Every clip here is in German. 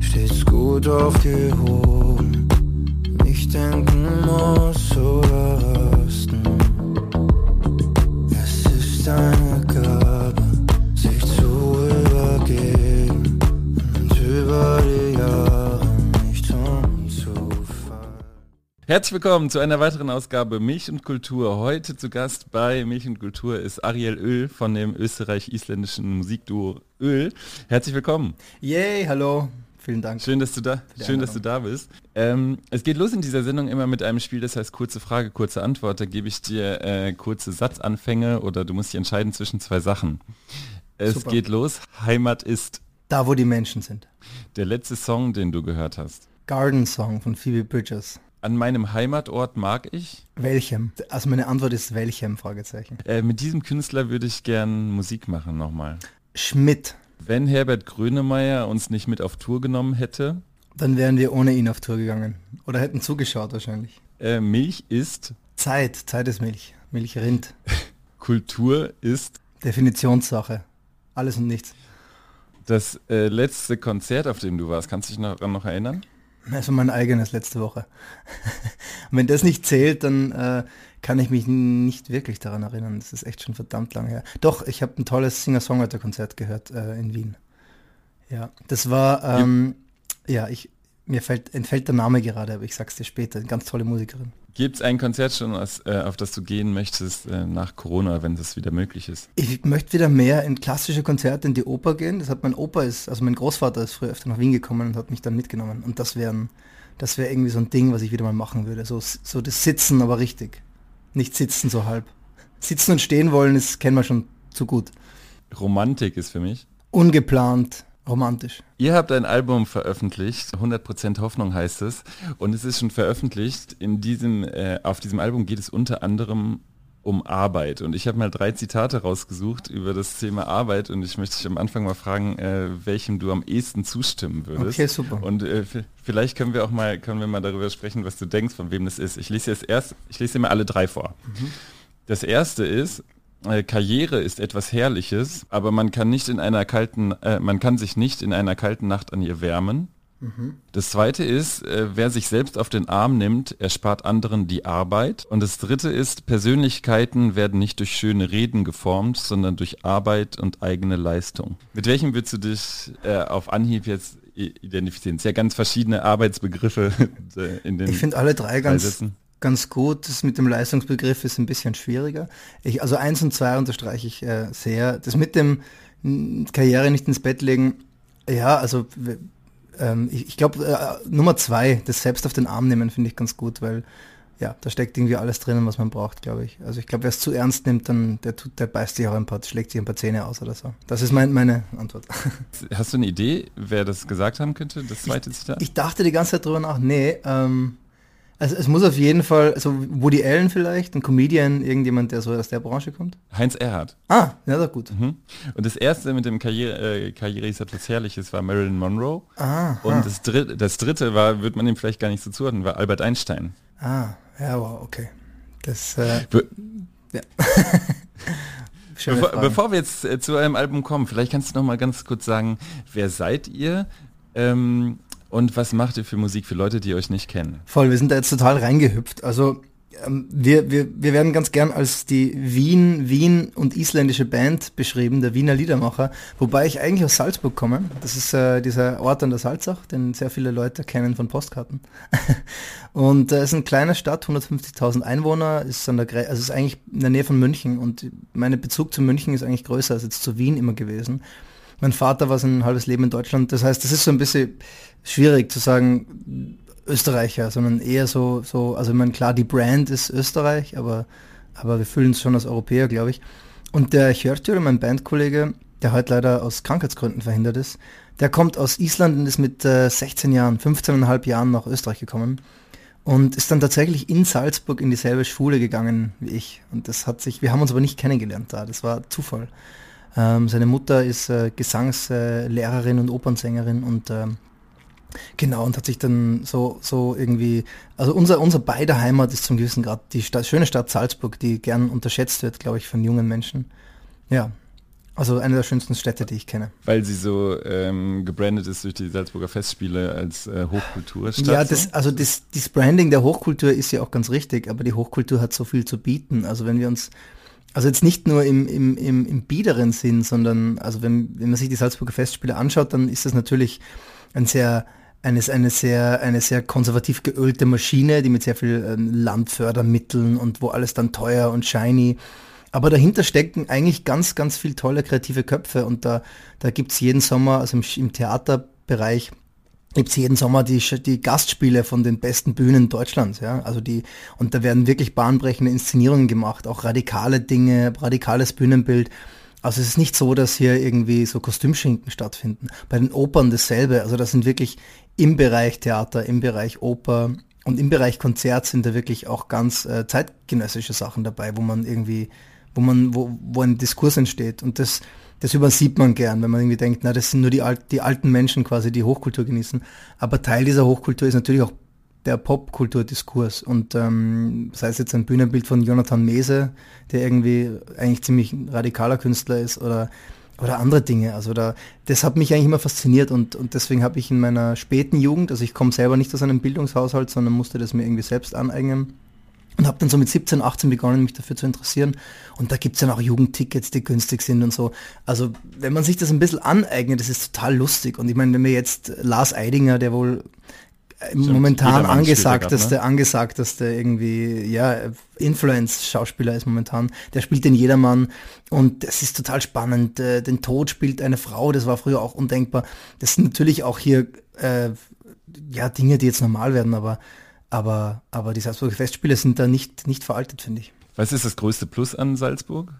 stets gut aufgehoben nicht denken muss. Oder Herzlich willkommen zu einer weiteren Ausgabe Milch und Kultur. Heute zu Gast bei Milch und Kultur ist Ariel Öl von dem österreich-isländischen Musikduo Öl. Herzlich willkommen. Yay, hallo. Vielen Dank. Schön, dass du da, schön, dass du da bist. Ähm, es geht los in dieser Sendung immer mit einem Spiel, das heißt kurze Frage, kurze Antwort. Da gebe ich dir äh, kurze Satzanfänge oder du musst dich entscheiden zwischen zwei Sachen. Es Super. geht los. Heimat ist Da, wo die Menschen sind. der letzte Song, den du gehört hast. Garden Song von Phoebe Bridges. An meinem Heimatort mag ich. Welchem? Also meine Antwort ist welchem? Fragezeichen. Äh, mit diesem Künstler würde ich gern Musik machen nochmal. Schmidt. Wenn Herbert Grönemeyer uns nicht mit auf Tour genommen hätte, Dann wären wir ohne ihn auf Tour gegangen. Oder hätten zugeschaut wahrscheinlich. äh, Milch ist, Zeit. Zeit ist Milch. Milch rinnt. Kultur ist Definitionssache. Alles und nichts. das äh, letzte Konzert, auf dem du warst. Kannst du dich noch, daran noch erinnern? Also mein eigenes letzte Woche. Und wenn das nicht zählt, dann äh, kann ich mich nicht wirklich daran erinnern. Das ist echt schon verdammt lang her. Doch, ich habe ein tolles Singer-Songwriter-Konzert gehört äh, in Wien. Ja, das war, ähm, ja, ich, mir fällt, entfällt der Name gerade, aber ich sag's dir später. Eine ganz tolle Musikerin. Gibt es ein Konzert schon, äh, auf das du gehen möchtest äh, nach Corona, wenn das wieder möglich ist? Ich möchte wieder mehr in klassische Konzerte in die Oper gehen. Das hat mein Opa ist, also mein Großvater ist früher öfter nach Wien gekommen und hat mich dann mitgenommen. Und das wäre das wäre irgendwie so ein Ding, was ich wieder mal machen würde. So, so das Sitzen, aber richtig. Nicht sitzen so halb. Sitzen und stehen wollen, ist kennen wir schon zu gut. Romantik ist für mich. Ungeplant, romantisch. Ihr habt ein Album veröffentlicht, 100% Hoffnung heißt es, und es ist schon veröffentlicht. In diesem, äh, auf diesem Album geht es unter anderem um Arbeit. Und ich habe mal drei Zitate rausgesucht über das Thema Arbeit und ich möchte dich am Anfang mal fragen, äh, welchem du am ehesten zustimmen würdest. Okay, super. Und äh, vielleicht können wir auch mal, können wir mal darüber sprechen, was du denkst, von wem das ist. Ich lese jetzt erst, ich lese dir mal alle drei vor. Das erste ist, äh, Karriere ist etwas Herrliches, aber man kann nicht in einer kalten, äh, man kann sich nicht in einer kalten Nacht an ihr wärmen. Das zweite ist, äh, wer sich selbst auf den Arm nimmt, erspart anderen die Arbeit. Und das dritte ist, Persönlichkeiten werden nicht durch schöne Reden geformt, sondern durch Arbeit und eigene Leistung. Mit welchem würdest du dich äh, auf Anhieb jetzt identifizieren? Es sind ja ganz verschiedene Arbeitsbegriffe äh, in den Ich finde alle drei ganz. Ganz gut. Das mit dem Leistungsbegriff ist ein bisschen schwieriger. Ich, also eins und zwei unterstreiche ich äh, sehr. Das mit dem Karriere nicht ins Bett legen, ja, also ähm, ich, ich glaube äh, Nummer zwei, das selbst auf den Arm nehmen, finde ich ganz gut, weil ja, da steckt irgendwie alles drinnen, was man braucht, glaube ich. Also ich glaube, wer es zu ernst nimmt, dann der tut, der beißt sich auch ein paar, schlägt sich ein paar Zähne aus oder so. Das ist mein, meine Antwort. Hast du eine Idee, wer das gesagt haben könnte, das zweite Zitat? Ich dachte die ganze Zeit drüber nach, nee, ähm, also es muss auf jeden Fall, also Woody Allen vielleicht, ein Comedian, irgendjemand, der so aus der Branche kommt. Heinz Erhardt. Ah, ja, doch gut. Mhm. Und das erste mit dem Karriere, äh, Karriere ist etwas Herrliches war Marilyn Monroe. Ah, Und das, dritte, das dritte war, wird man ihm vielleicht gar nicht so zuordnen, war Albert Einstein. ah, ja, wow, okay. Das, äh, Be ja. Bevor, bevor wir jetzt äh, zu eurem Album kommen, vielleicht kannst du noch mal ganz kurz sagen, wer seid ihr ähm, und was macht ihr für Musik für Leute, die euch nicht kennen? Voll, wir sind da jetzt total reingehüpft. Also ähm, wir, wir, wir werden ganz gern als die Wien, Wien und isländische Band beschrieben, der Wiener Liedermacher, wobei ich eigentlich aus Salzburg komme. Das ist äh, dieser Ort an der Salzach, den sehr viele Leute kennen von Postkarten. und äh, es ist eine kleine Stadt, 150.000 Einwohner, ist an der Gre also ist eigentlich in der Nähe von München und mein Bezug zu München ist eigentlich größer als jetzt zu Wien immer gewesen. Mein Vater war sein halbes Leben in Deutschland, das heißt, das ist so ein bisschen schwierig zu sagen, Österreicher, sondern eher so, so, also ich meine, klar, die Brand ist Österreich, aber, aber wir fühlen uns schon als Europäer, glaube ich. Und der Hjörtjür, mein Bandkollege, der heute leider aus Krankheitsgründen verhindert ist, der kommt aus Island und ist mit äh, 16 Jahren, 15,5 Jahren nach Österreich gekommen und ist dann tatsächlich in Salzburg in dieselbe Schule gegangen wie ich. Und das hat sich, wir haben uns aber nicht kennengelernt da, das war Zufall. Ähm, seine Mutter ist äh, Gesangslehrerin und Opernsängerin und ähm, Genau, und hat sich dann so, so irgendwie, also unser, unser beider Heimat ist zum gewissen Grad die Stadt, schöne Stadt Salzburg, die gern unterschätzt wird, glaube ich, von jungen Menschen. Ja, also eine der schönsten Städte, die ich kenne. Weil sie so ähm, gebrandet ist durch die Salzburger Festspiele als äh, Hochkulturstadt. Ja, das, also das, das Branding der Hochkultur ist ja auch ganz richtig, aber die Hochkultur hat so viel zu bieten. Also wenn wir uns, also jetzt nicht nur im, im, im, im biederen Sinn, sondern also wenn, wenn man sich die Salzburger Festspiele anschaut, dann ist das natürlich ein sehr eine, eine, sehr, eine sehr konservativ geölte Maschine, die mit sehr viel äh, Landfördermitteln und wo alles dann teuer und shiny. Aber dahinter stecken eigentlich ganz, ganz viel tolle kreative Köpfe und da, da gibt's jeden Sommer, also im, im Theaterbereich, gibt's jeden Sommer die, die Gastspiele von den besten Bühnen Deutschlands, ja. Also die, und da werden wirklich bahnbrechende Inszenierungen gemacht, auch radikale Dinge, radikales Bühnenbild. Also es ist nicht so, dass hier irgendwie so Kostümschinken stattfinden. Bei den Opern dasselbe. Also das sind wirklich im Bereich Theater, im Bereich Oper und im Bereich Konzert sind da wirklich auch ganz äh, zeitgenössische Sachen dabei, wo man irgendwie, wo man, wo, wo ein Diskurs entsteht. Und das, das übersieht man gern, wenn man irgendwie denkt, na, das sind nur die, alt, die alten Menschen quasi, die Hochkultur genießen. Aber Teil dieser Hochkultur ist natürlich auch der Popkulturdiskurs. Und ähm, sei es jetzt ein Bühnenbild von Jonathan Mese, der irgendwie eigentlich ziemlich radikaler Künstler ist, oder, oder andere Dinge. Also da, das hat mich eigentlich immer fasziniert und, und deswegen habe ich in meiner späten Jugend, also ich komme selber nicht aus einem Bildungshaushalt, sondern musste das mir irgendwie selbst aneignen. Und habe dann so mit 17, 18 begonnen, mich dafür zu interessieren. Und da gibt's dann auch Jugendtickets, die günstig sind und so. Also wenn man sich das ein bisschen aneignet, das ist total lustig. Und ich meine, wenn wir jetzt Lars Eidinger, der wohl momentan angesagteste, ne? angesagteste irgendwie, ja, Influence-Schauspieler ist momentan. Der spielt den Jedermann und das ist total spannend. Äh, den Tod spielt eine Frau, das war früher auch undenkbar. Das sind natürlich auch hier, äh, ja, Dinge, die jetzt normal werden, aber, aber, aber die Salzburger Festspiele sind da nicht, nicht veraltet, finde ich. Was ist das größte Plus an Salzburg?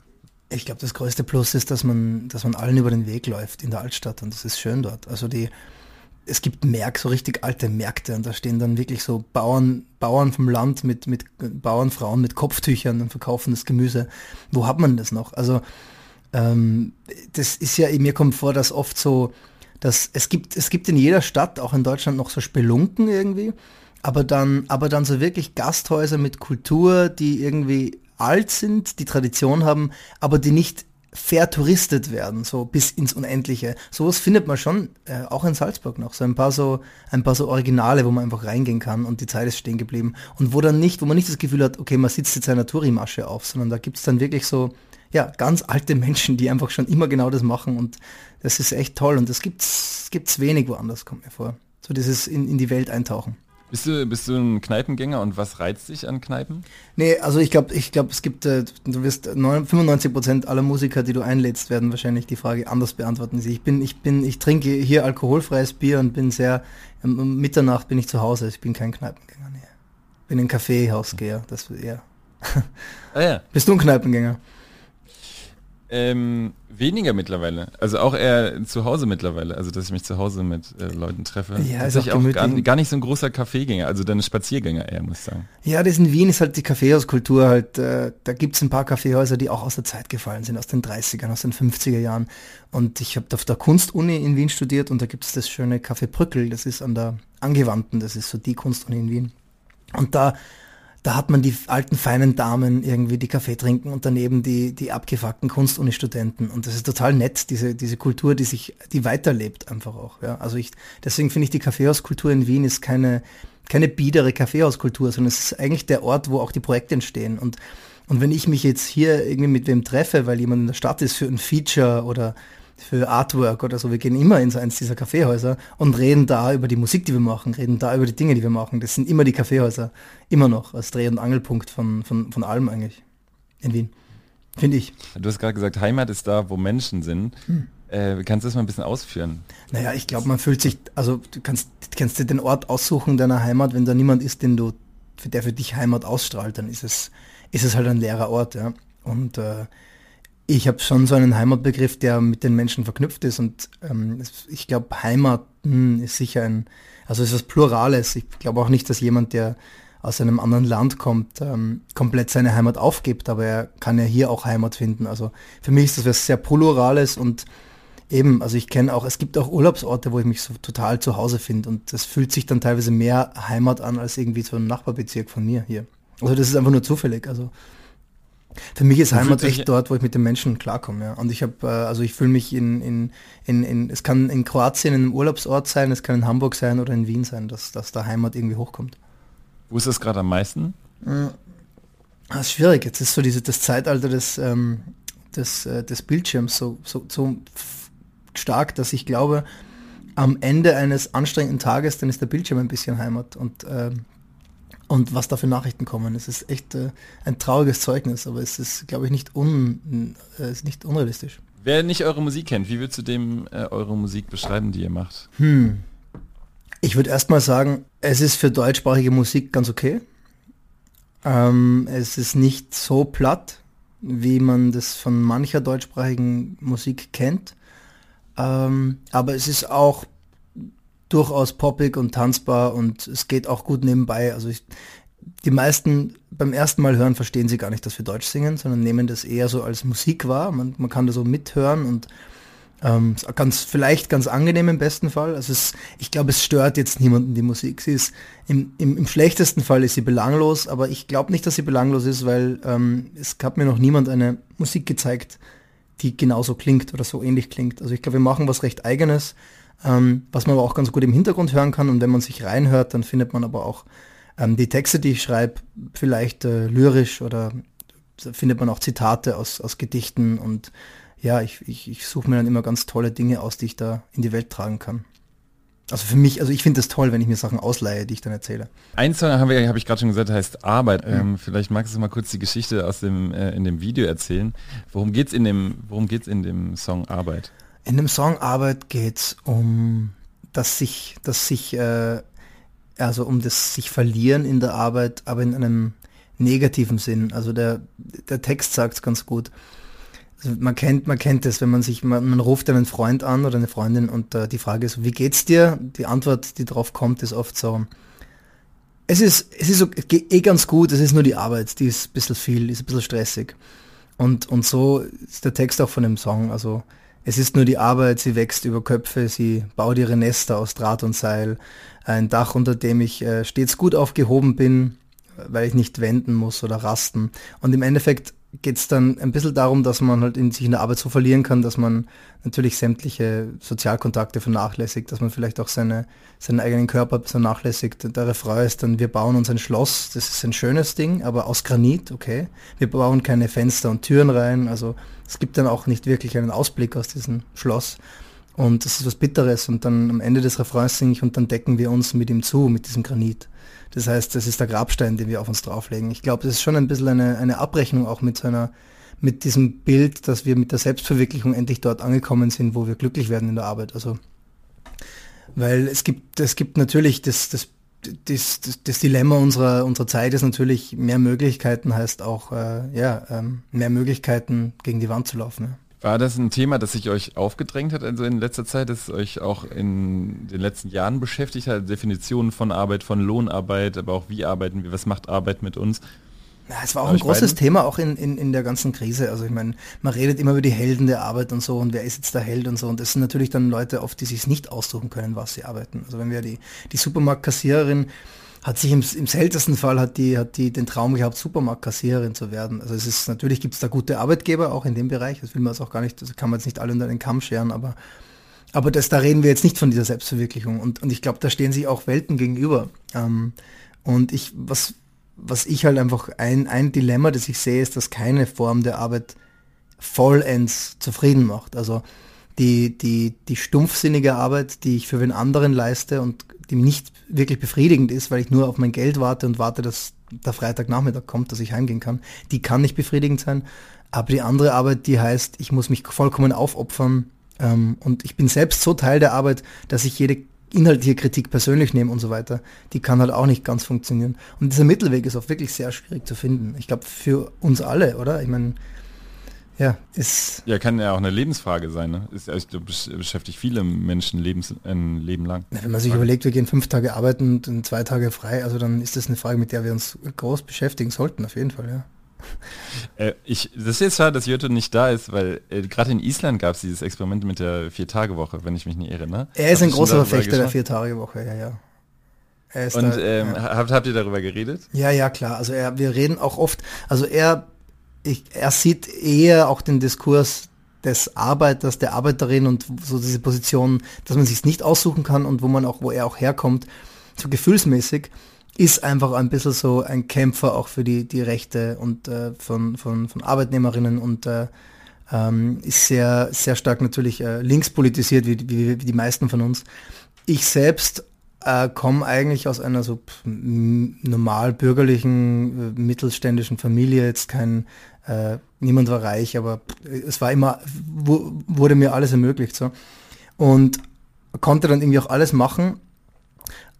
Ich glaube, das größte Plus ist, dass man, dass man allen über den Weg läuft in der Altstadt und das ist schön dort. Also die, es gibt Märk, so richtig alte Märkte und da stehen dann wirklich so Bauern, Bauern vom Land mit, mit Bauernfrauen mit Kopftüchern und verkaufen das Gemüse. Wo hat man das noch? Also ähm, das ist ja, mir kommt vor, dass oft so, dass es gibt, es gibt in jeder Stadt, auch in Deutschland, noch so Spelunken irgendwie, aber dann, aber dann so wirklich Gasthäuser mit Kultur, die irgendwie alt sind, die Tradition haben, aber die nicht vertouristet werden, so bis ins Unendliche. Sowas findet man schon äh, auch in Salzburg noch. So ein paar so ein paar so Originale, wo man einfach reingehen kann und die Zeit ist stehen geblieben. Und wo dann nicht, wo man nicht das Gefühl hat, okay, man sitzt jetzt einer Tourimasche auf, sondern da gibt's dann wirklich so, ja, ganz alte Menschen, die einfach schon immer genau das machen und das ist echt toll und das gibt's, gibt's wenig woanders, kommt mir vor. So dieses in, in die Welt eintauchen. Bist du, bist du ein Kneipengänger und was reizt dich an Kneipen? Nee, also ich glaube, ich glaube, es gibt, äh, du wirst 95 Prozent aller Musiker, die du einlädst, werden wahrscheinlich die Frage anders beantworten. Ich bin, ich bin, ich trinke hier alkoholfreies Bier und bin sehr, um Mitternacht bin ich zu Hause. Ich bin kein Kneipengänger. Nee. Bin ein Kaffeehausgeher, das eher. Ah, ja. Bist du ein Kneipengänger? Ähm, weniger mittlerweile. Also auch eher zu Hause mittlerweile. Also dass ich mich zu Hause mit äh, Leuten treffe. Ja, ist auch, auch gar, gar, nicht so ein großer Kaffeegänger, also dann Spaziergänger eher, muss ich sagen. Ja, das in Wien ist halt die Kaffeehauskultur halt, äh, da gibt's ein paar Kaffeehäuser, die auch aus der Zeit gefallen sind, aus den 30ern, aus den 50er Jahren. Und ich habe auf der Kunstuni in Wien studiert und da gibt's das schöne Café Brückel, das ist an der Angewandten, das ist so die Kunstuni in Wien. Und da da hat man die alten feinen Damen irgendwie die Kaffee trinken und daneben die, die abgefuckten Kunstuni-Studenten. Und das ist total nett, diese, diese Kultur, die sich, die weiterlebt einfach auch. Ja. Also ich, deswegen finde ich die Kaffeehauskultur in Wien ist keine, keine biedere Kaffeehauskultur, sondern es ist eigentlich der Ort, wo auch die Projekte entstehen. Und, und wenn ich mich jetzt hier irgendwie mit wem treffe, weil jemand in der Stadt ist für ein Feature oder für Artwork oder so. Wir gehen immer in so eins dieser Kaffeehäuser und reden da über die Musik, die wir machen, reden da über die Dinge, die wir machen. Das sind immer die Kaffeehäuser. Immer noch als Dreh- und Angelpunkt von, von, von allem eigentlich. In Wien. Finde ich. Du hast gerade gesagt, Heimat ist da, wo Menschen sind. Hm. Äh, kannst du das mal ein bisschen ausführen? Naja, ich glaube, man fühlt sich, also du kannst, kannst dir den Ort aussuchen deiner Heimat, wenn da niemand ist, den du, für der für dich Heimat ausstrahlt, dann ist es, ist es halt ein leerer Ort, ja. Und äh, ich habe schon so einen Heimatbegriff, der mit den Menschen verknüpft ist und ähm, ich glaube, Heimat ist sicher ein, also ist was Plurales. Ich glaube auch nicht, dass jemand, der aus einem anderen Land kommt, ähm, komplett seine Heimat aufgibt, aber er kann ja hier auch Heimat finden. Also für mich ist das was sehr Plurales und Eben, also ich kenne auch, es gibt auch Urlaubsorte, wo ich mich so total zu Hause finde und das fühlt sich dann teilweise mehr Heimat an als irgendwie so ein Nachbarbezirk von mir hier. Also das ist einfach nur zufällig. Also für mich ist Heimat echt dort, wo ich mit den Menschen klarkomme. Ja. Und ich habe, äh, also ich fühle mich in, in, in, in, es kann in Kroatien in einem Urlaubsort sein, es kann in Hamburg sein oder in Wien sein, dass, dass da Heimat irgendwie hochkommt. Wo ist das gerade am meisten? Das ist schwierig. Jetzt ist so diese, das Zeitalter des, ähm, des, äh, des Bildschirms so, so, so stark, dass ich glaube, am Ende eines anstrengenden Tages, dann ist der Bildschirm ein bisschen Heimat und, ähm, und was da für Nachrichten kommen. Es ist echt äh, ein trauriges Zeugnis, aber es ist, glaube ich, nicht, un, äh, ist nicht unrealistisch. Wer nicht eure Musik kennt, wie würdest du dem äh, eure Musik beschreiben, die ihr macht? Ich würde erstmal sagen, es ist für deutschsprachige Musik ganz okay. Ähm, es ist nicht so platt, wie man das von mancher deutschsprachigen Musik kennt. Ähm, aber es ist auch durchaus poppig und tanzbar und es geht auch gut nebenbei. Also ich, die meisten beim ersten Mal hören verstehen sie gar nicht, dass wir Deutsch singen, sondern nehmen das eher so als Musik wahr. Man, man kann da so mithören und ähm, ganz, vielleicht ganz angenehm im besten Fall. Also es, ich glaube, es stört jetzt niemanden die Musik. Sie ist im, im, im schlechtesten Fall ist sie belanglos, aber ich glaube nicht, dass sie belanglos ist, weil ähm, es hat mir noch niemand eine Musik gezeigt, die genauso klingt oder so ähnlich klingt. Also ich glaube, wir machen was recht eigenes, ähm, was man aber auch ganz gut im Hintergrund hören kann. Und wenn man sich reinhört, dann findet man aber auch ähm, die Texte, die ich schreibe, vielleicht äh, lyrisch oder findet man auch Zitate aus, aus Gedichten und ja, ich, ich, ich suche mir dann immer ganz tolle Dinge aus, die ich da in die Welt tragen kann. Also für mich, also ich finde es toll, wenn ich mir Sachen ausleihe, die ich dann erzähle. Ein Song habe hab ich gerade schon gesagt, heißt Arbeit. Ähm, vielleicht magst du mal kurz die Geschichte aus dem äh, in dem Video erzählen. Worum geht's in dem Worum geht's in dem Song Arbeit? In dem Song Arbeit geht's um das sich, das sich, äh, also um das sich verlieren in der Arbeit, aber in einem negativen Sinn. Also der, der Text sagt's ganz gut. Also man kennt, man kennt es, wenn man sich, man, man ruft einen Freund an oder eine Freundin und äh, die Frage ist, wie geht's dir? Die Antwort, die drauf kommt, ist oft so, es ist, es ist ge- eh ganz gut, es ist nur die Arbeit, die ist ein bisschen viel, ist ein bisschen stressig. Und, und so ist der Text auch von dem Song. Also es ist nur die Arbeit, sie wächst über Köpfe, sie baut ihre Nester aus Draht und Seil. Ein Dach, unter dem ich äh, stets gut aufgehoben bin, weil ich nicht wenden muss oder rasten. Und im Endeffekt geht es dann ein bisschen darum, dass man halt in sich in der Arbeit so verlieren kann, dass man natürlich sämtliche Sozialkontakte vernachlässigt, dass man vielleicht auch seine, seinen eigenen Körper vernachlässigt. Der Refrain ist dann, wir bauen uns ein Schloss, das ist ein schönes Ding, aber aus Granit, okay. Wir bauen keine Fenster und Türen rein, also es gibt dann auch nicht wirklich einen Ausblick aus diesem Schloss. Und das ist was Bitteres und dann am Ende des Refrains singe ich und dann decken wir uns mit ihm zu, mit diesem Granit. Das heißt, das ist der Grabstein, den wir auf uns drauflegen. Ich glaube, das ist schon ein bisschen eine, eine Abrechnung auch mit seiner, mit diesem Bild, dass wir mit der Selbstverwirklichung endlich dort angekommen sind, wo wir glücklich werden in der Arbeit. Also, weil es gibt, es gibt natürlich das, das, das, das, das Dilemma unserer, unserer Zeit ist natürlich, mehr Möglichkeiten heißt auch, äh, ja, ähm, mehr Möglichkeiten gegen die Wand zu laufen. Ja. War das ein Thema, das sich euch aufgedrängt hat, also in letzter Zeit, das euch auch in den letzten Jahren beschäftigt hat? Definitionen von Arbeit, von Lohnarbeit, aber auch wie arbeiten wir, was macht Arbeit mit uns? Ja, es war auch ein großes beiden? Thema, auch in, in, in der ganzen Krise. Also ich meine, man redet immer über die Helden der Arbeit und so und wer ist jetzt der Held und so. Und das sind natürlich dann Leute oft, die sich nicht aussuchen können, was sie arbeiten. Also wenn wir die, die Supermarktkassiererin hat sich im, im seltensten Fall hat die, hat die den Traum gehabt, Supermarktkassiererin zu werden. Also es ist, natürlich gibt es da gute Arbeitgeber auch in dem Bereich. Das will man jetzt auch gar nicht, das kann man jetzt nicht alle unter den Kamm scheren, aber aber das, da reden wir jetzt nicht von dieser Selbstverwirklichung. Und, und ich glaube, da stehen sich auch Welten gegenüber. Ähm, und ich, was, was ich halt einfach ein, ein Dilemma, das ich sehe, ist, dass keine Form der Arbeit vollends zufrieden macht. Also die, die, die stumpfsinnige Arbeit, die ich für den anderen leiste und die nicht wirklich befriedigend ist, weil ich nur auf mein Geld warte und warte, dass der Freitagnachmittag kommt, dass ich heimgehen kann, die kann nicht befriedigend sein. Aber die andere Arbeit, die heißt, ich muss mich vollkommen aufopfern ähm, und ich bin selbst so Teil der Arbeit, dass ich jede inhaltliche Kritik persönlich nehme und so weiter, die kann halt auch nicht ganz funktionieren. Und dieser Mittelweg ist auch wirklich sehr schwierig zu finden. Ich glaube, für uns alle, oder? Ich meine, ja, ist, Ja, kann ja auch eine Lebensfrage sein. Ne? Ist, besch- beschäftigt viele Menschen lebens, ein Leben lang. na, wenn man sich überlegt, wir gehen fünf Tage arbeiten und zwei Tage frei, also dann ist das eine Frage, mit der wir uns groß beschäftigen sollten, auf jeden Fall, ja. Äh, ich, das ist jetzt schade, dass Jotto nicht da ist, weil äh, gerade in Island gab es dieses Experiment mit der Vier-Tage-Woche, wenn ich mich nicht irre. Ne? Er ist Habt ein großer Verfechter der? Vier-Tage-Woche, ja, ja. Und da, ähm, ja. habt, habt ihr darüber geredet? Ja, ja, klar. Also er, wir reden auch oft, also er, ich, er sieht eher auch den Diskurs des Arbeiters, der Arbeiterin und so diese Position, dass man sich nicht aussuchen kann und wo man auch, wo er auch herkommt, so gefühlsmäßig, ist einfach ein bisschen so ein Kämpfer auch für die, die Rechte und äh, von, von, von Arbeitnehmerinnen und äh, ähm, ist sehr, sehr stark natürlich äh, links politisiert, wie, wie, wie die meisten von uns. Ich selbst äh, komme eigentlich aus einer so normal bürgerlichen, äh, mittelständischen Familie, jetzt kein, äh, niemand war reich, aber es war immer, wu- wurde mir alles ermöglicht so. Und konnte dann irgendwie auch alles machen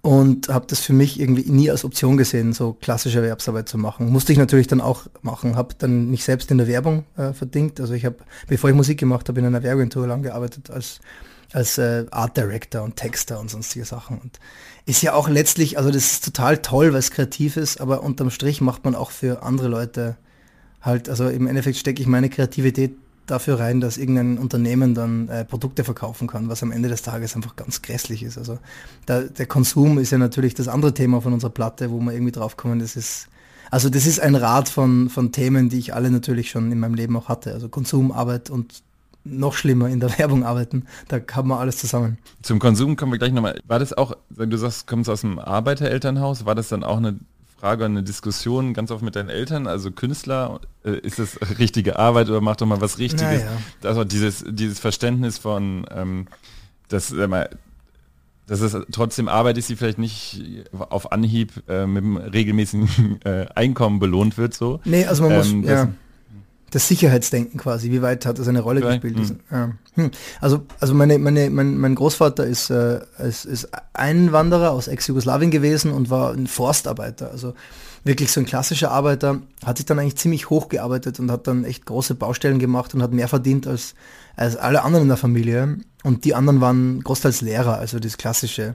und habe das für mich irgendwie nie als Option gesehen, so klassische Erwerbsarbeit zu machen. Musste ich natürlich dann auch machen, habe dann mich selbst in der Werbung äh, verdingt. Also ich habe, bevor ich Musik gemacht habe, in einer Werbeagentur lang gearbeitet als als äh, Art Director und Texter und sonstige Sachen. Und ist ja auch letztlich, also das ist total toll, weil es kreativ ist, aber unterm Strich macht man auch für andere Leute halt, also im Endeffekt stecke ich meine Kreativität dafür rein, dass irgendein Unternehmen dann äh, Produkte verkaufen kann, was am Ende des Tages einfach ganz grässlich ist. Also da, der Konsum ist ja natürlich das andere Thema von unserer Platte, wo wir irgendwie draufkommen, das ist, also das ist ein Rad von, von Themen, die ich alle natürlich schon in meinem Leben auch hatte. Also Konsum, Arbeit und noch schlimmer in der Werbung arbeiten. Da haben wir alles zusammen. Zum Konsum kommen wir gleich nochmal. War das auch, du sagst, du kommst aus einem Arbeiterelternhaus, war das dann auch eine Frage, eine Diskussion ganz oft mit deinen Eltern, also Künstler, äh, ist das richtige Arbeit oder mach doch mal was Richtiges? Naja. Also dieses, dieses Verständnis von, ähm, dass, mal, dass es trotzdem Arbeit ist, die vielleicht nicht auf Anhieb äh, mit einem regelmäßigen äh, Einkommen belohnt wird, so. Nee, also man muss, Ähm, das- ja, das Sicherheitsdenken quasi, wie weit hat das eine Rolle Vielleicht, gespielt? Ja. Hm. Also, also meine, meine, mein, mein Großvater ist, äh, ist, ist Einwanderer aus Ex-Jugoslawien gewesen und war ein Forstarbeiter, also wirklich so ein klassischer Arbeiter, hat sich dann eigentlich ziemlich hochgearbeitet und hat dann echt große Baustellen gemacht und hat mehr verdient als, als alle anderen in der Familie. Und die anderen waren großteils Lehrer, also das klassische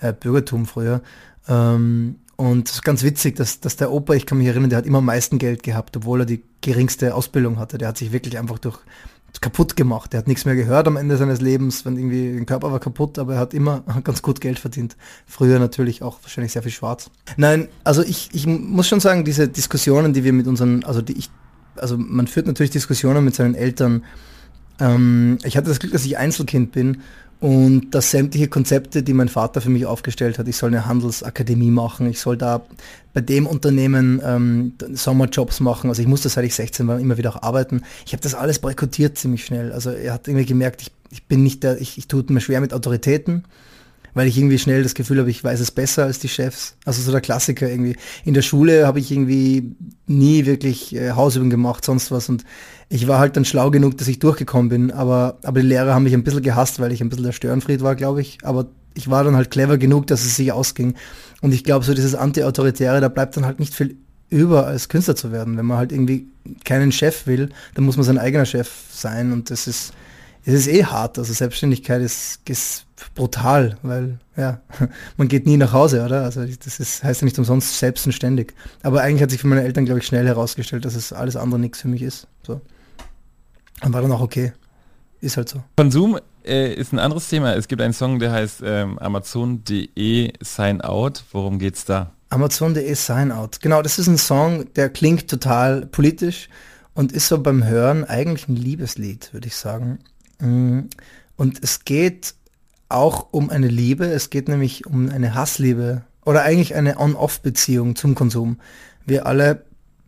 äh, Bürgertum früher. Ähm, und es ist ganz witzig, dass, dass der Opa, ich kann mich erinnern, der hat immer am meisten Geld gehabt, obwohl er die geringste Ausbildung hatte. Der hat sich wirklich einfach durch kaputt gemacht. Der hat nichts mehr gehört am Ende seines Lebens, wenn irgendwie der Körper war kaputt, aber er hat immer ganz gut Geld verdient. Früher natürlich auch wahrscheinlich sehr viel schwarz. Nein, also ich, ich muss schon sagen, diese Diskussionen, die wir mit unseren, also die ich, also man führt natürlich Diskussionen mit seinen Eltern. Ähm, ich hatte das Glück, dass ich Einzelkind bin und dass sämtliche Konzepte, die mein Vater für mich aufgestellt hat, ich soll eine Handelsakademie machen, ich soll da bei dem Unternehmen ähm, Sommerjobs machen, also ich musste seit ich 16 war immer wieder auch arbeiten. Ich habe das alles boykottiert ziemlich schnell. Also er hat irgendwie gemerkt, ich, ich bin nicht der, ich, ich tue mir schwer mit Autoritäten, weil ich irgendwie schnell das Gefühl habe, ich weiß es besser als die Chefs. Also so der Klassiker irgendwie. In der Schule habe ich irgendwie nie wirklich äh, Hausübungen gemacht, sonst was. Und ich war halt dann schlau genug, dass ich durchgekommen bin. Aber, aber die Lehrer haben mich ein bisschen gehasst, weil ich ein bisschen der Störenfried war, glaube ich. Aber ich war dann halt clever genug, dass es sich ausging. Und ich glaube, so dieses Anti-Autoritäre, da bleibt dann halt nicht viel über, als Künstler zu werden. Wenn man halt irgendwie keinen Chef will, dann muss man sein eigener Chef sein. Und das ist, es ist eh hart. Also Selbstständigkeit ist, ist brutal, weil ja, man geht nie nach Hause, oder? Also das ist, heißt ja nicht umsonst selbst und ständig. Aber eigentlich hat sich für meine Eltern, glaube ich, schnell herausgestellt, dass es alles andere nichts für mich ist. So. Und war dann auch okay. Ist halt so. Konsum äh, ist ein anderes Thema. Es gibt einen Song, der heißt ähm, Amazon.de Sign Out. Worum geht's da? Amazon.de Sign Out. Genau, das ist ein Song, der klingt total politisch und ist so beim Hören eigentlich ein Liebeslied, würde ich sagen. Mm, Und es geht auch um eine Liebe. Es geht nämlich um eine Hassliebe oder eigentlich eine On-Off-Beziehung zum Konsum. Wir alle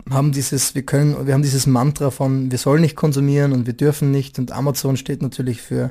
haben dieses, wir können, wir haben dieses Mantra von, wir sollen nicht konsumieren und wir dürfen nicht. Und Amazon steht natürlich für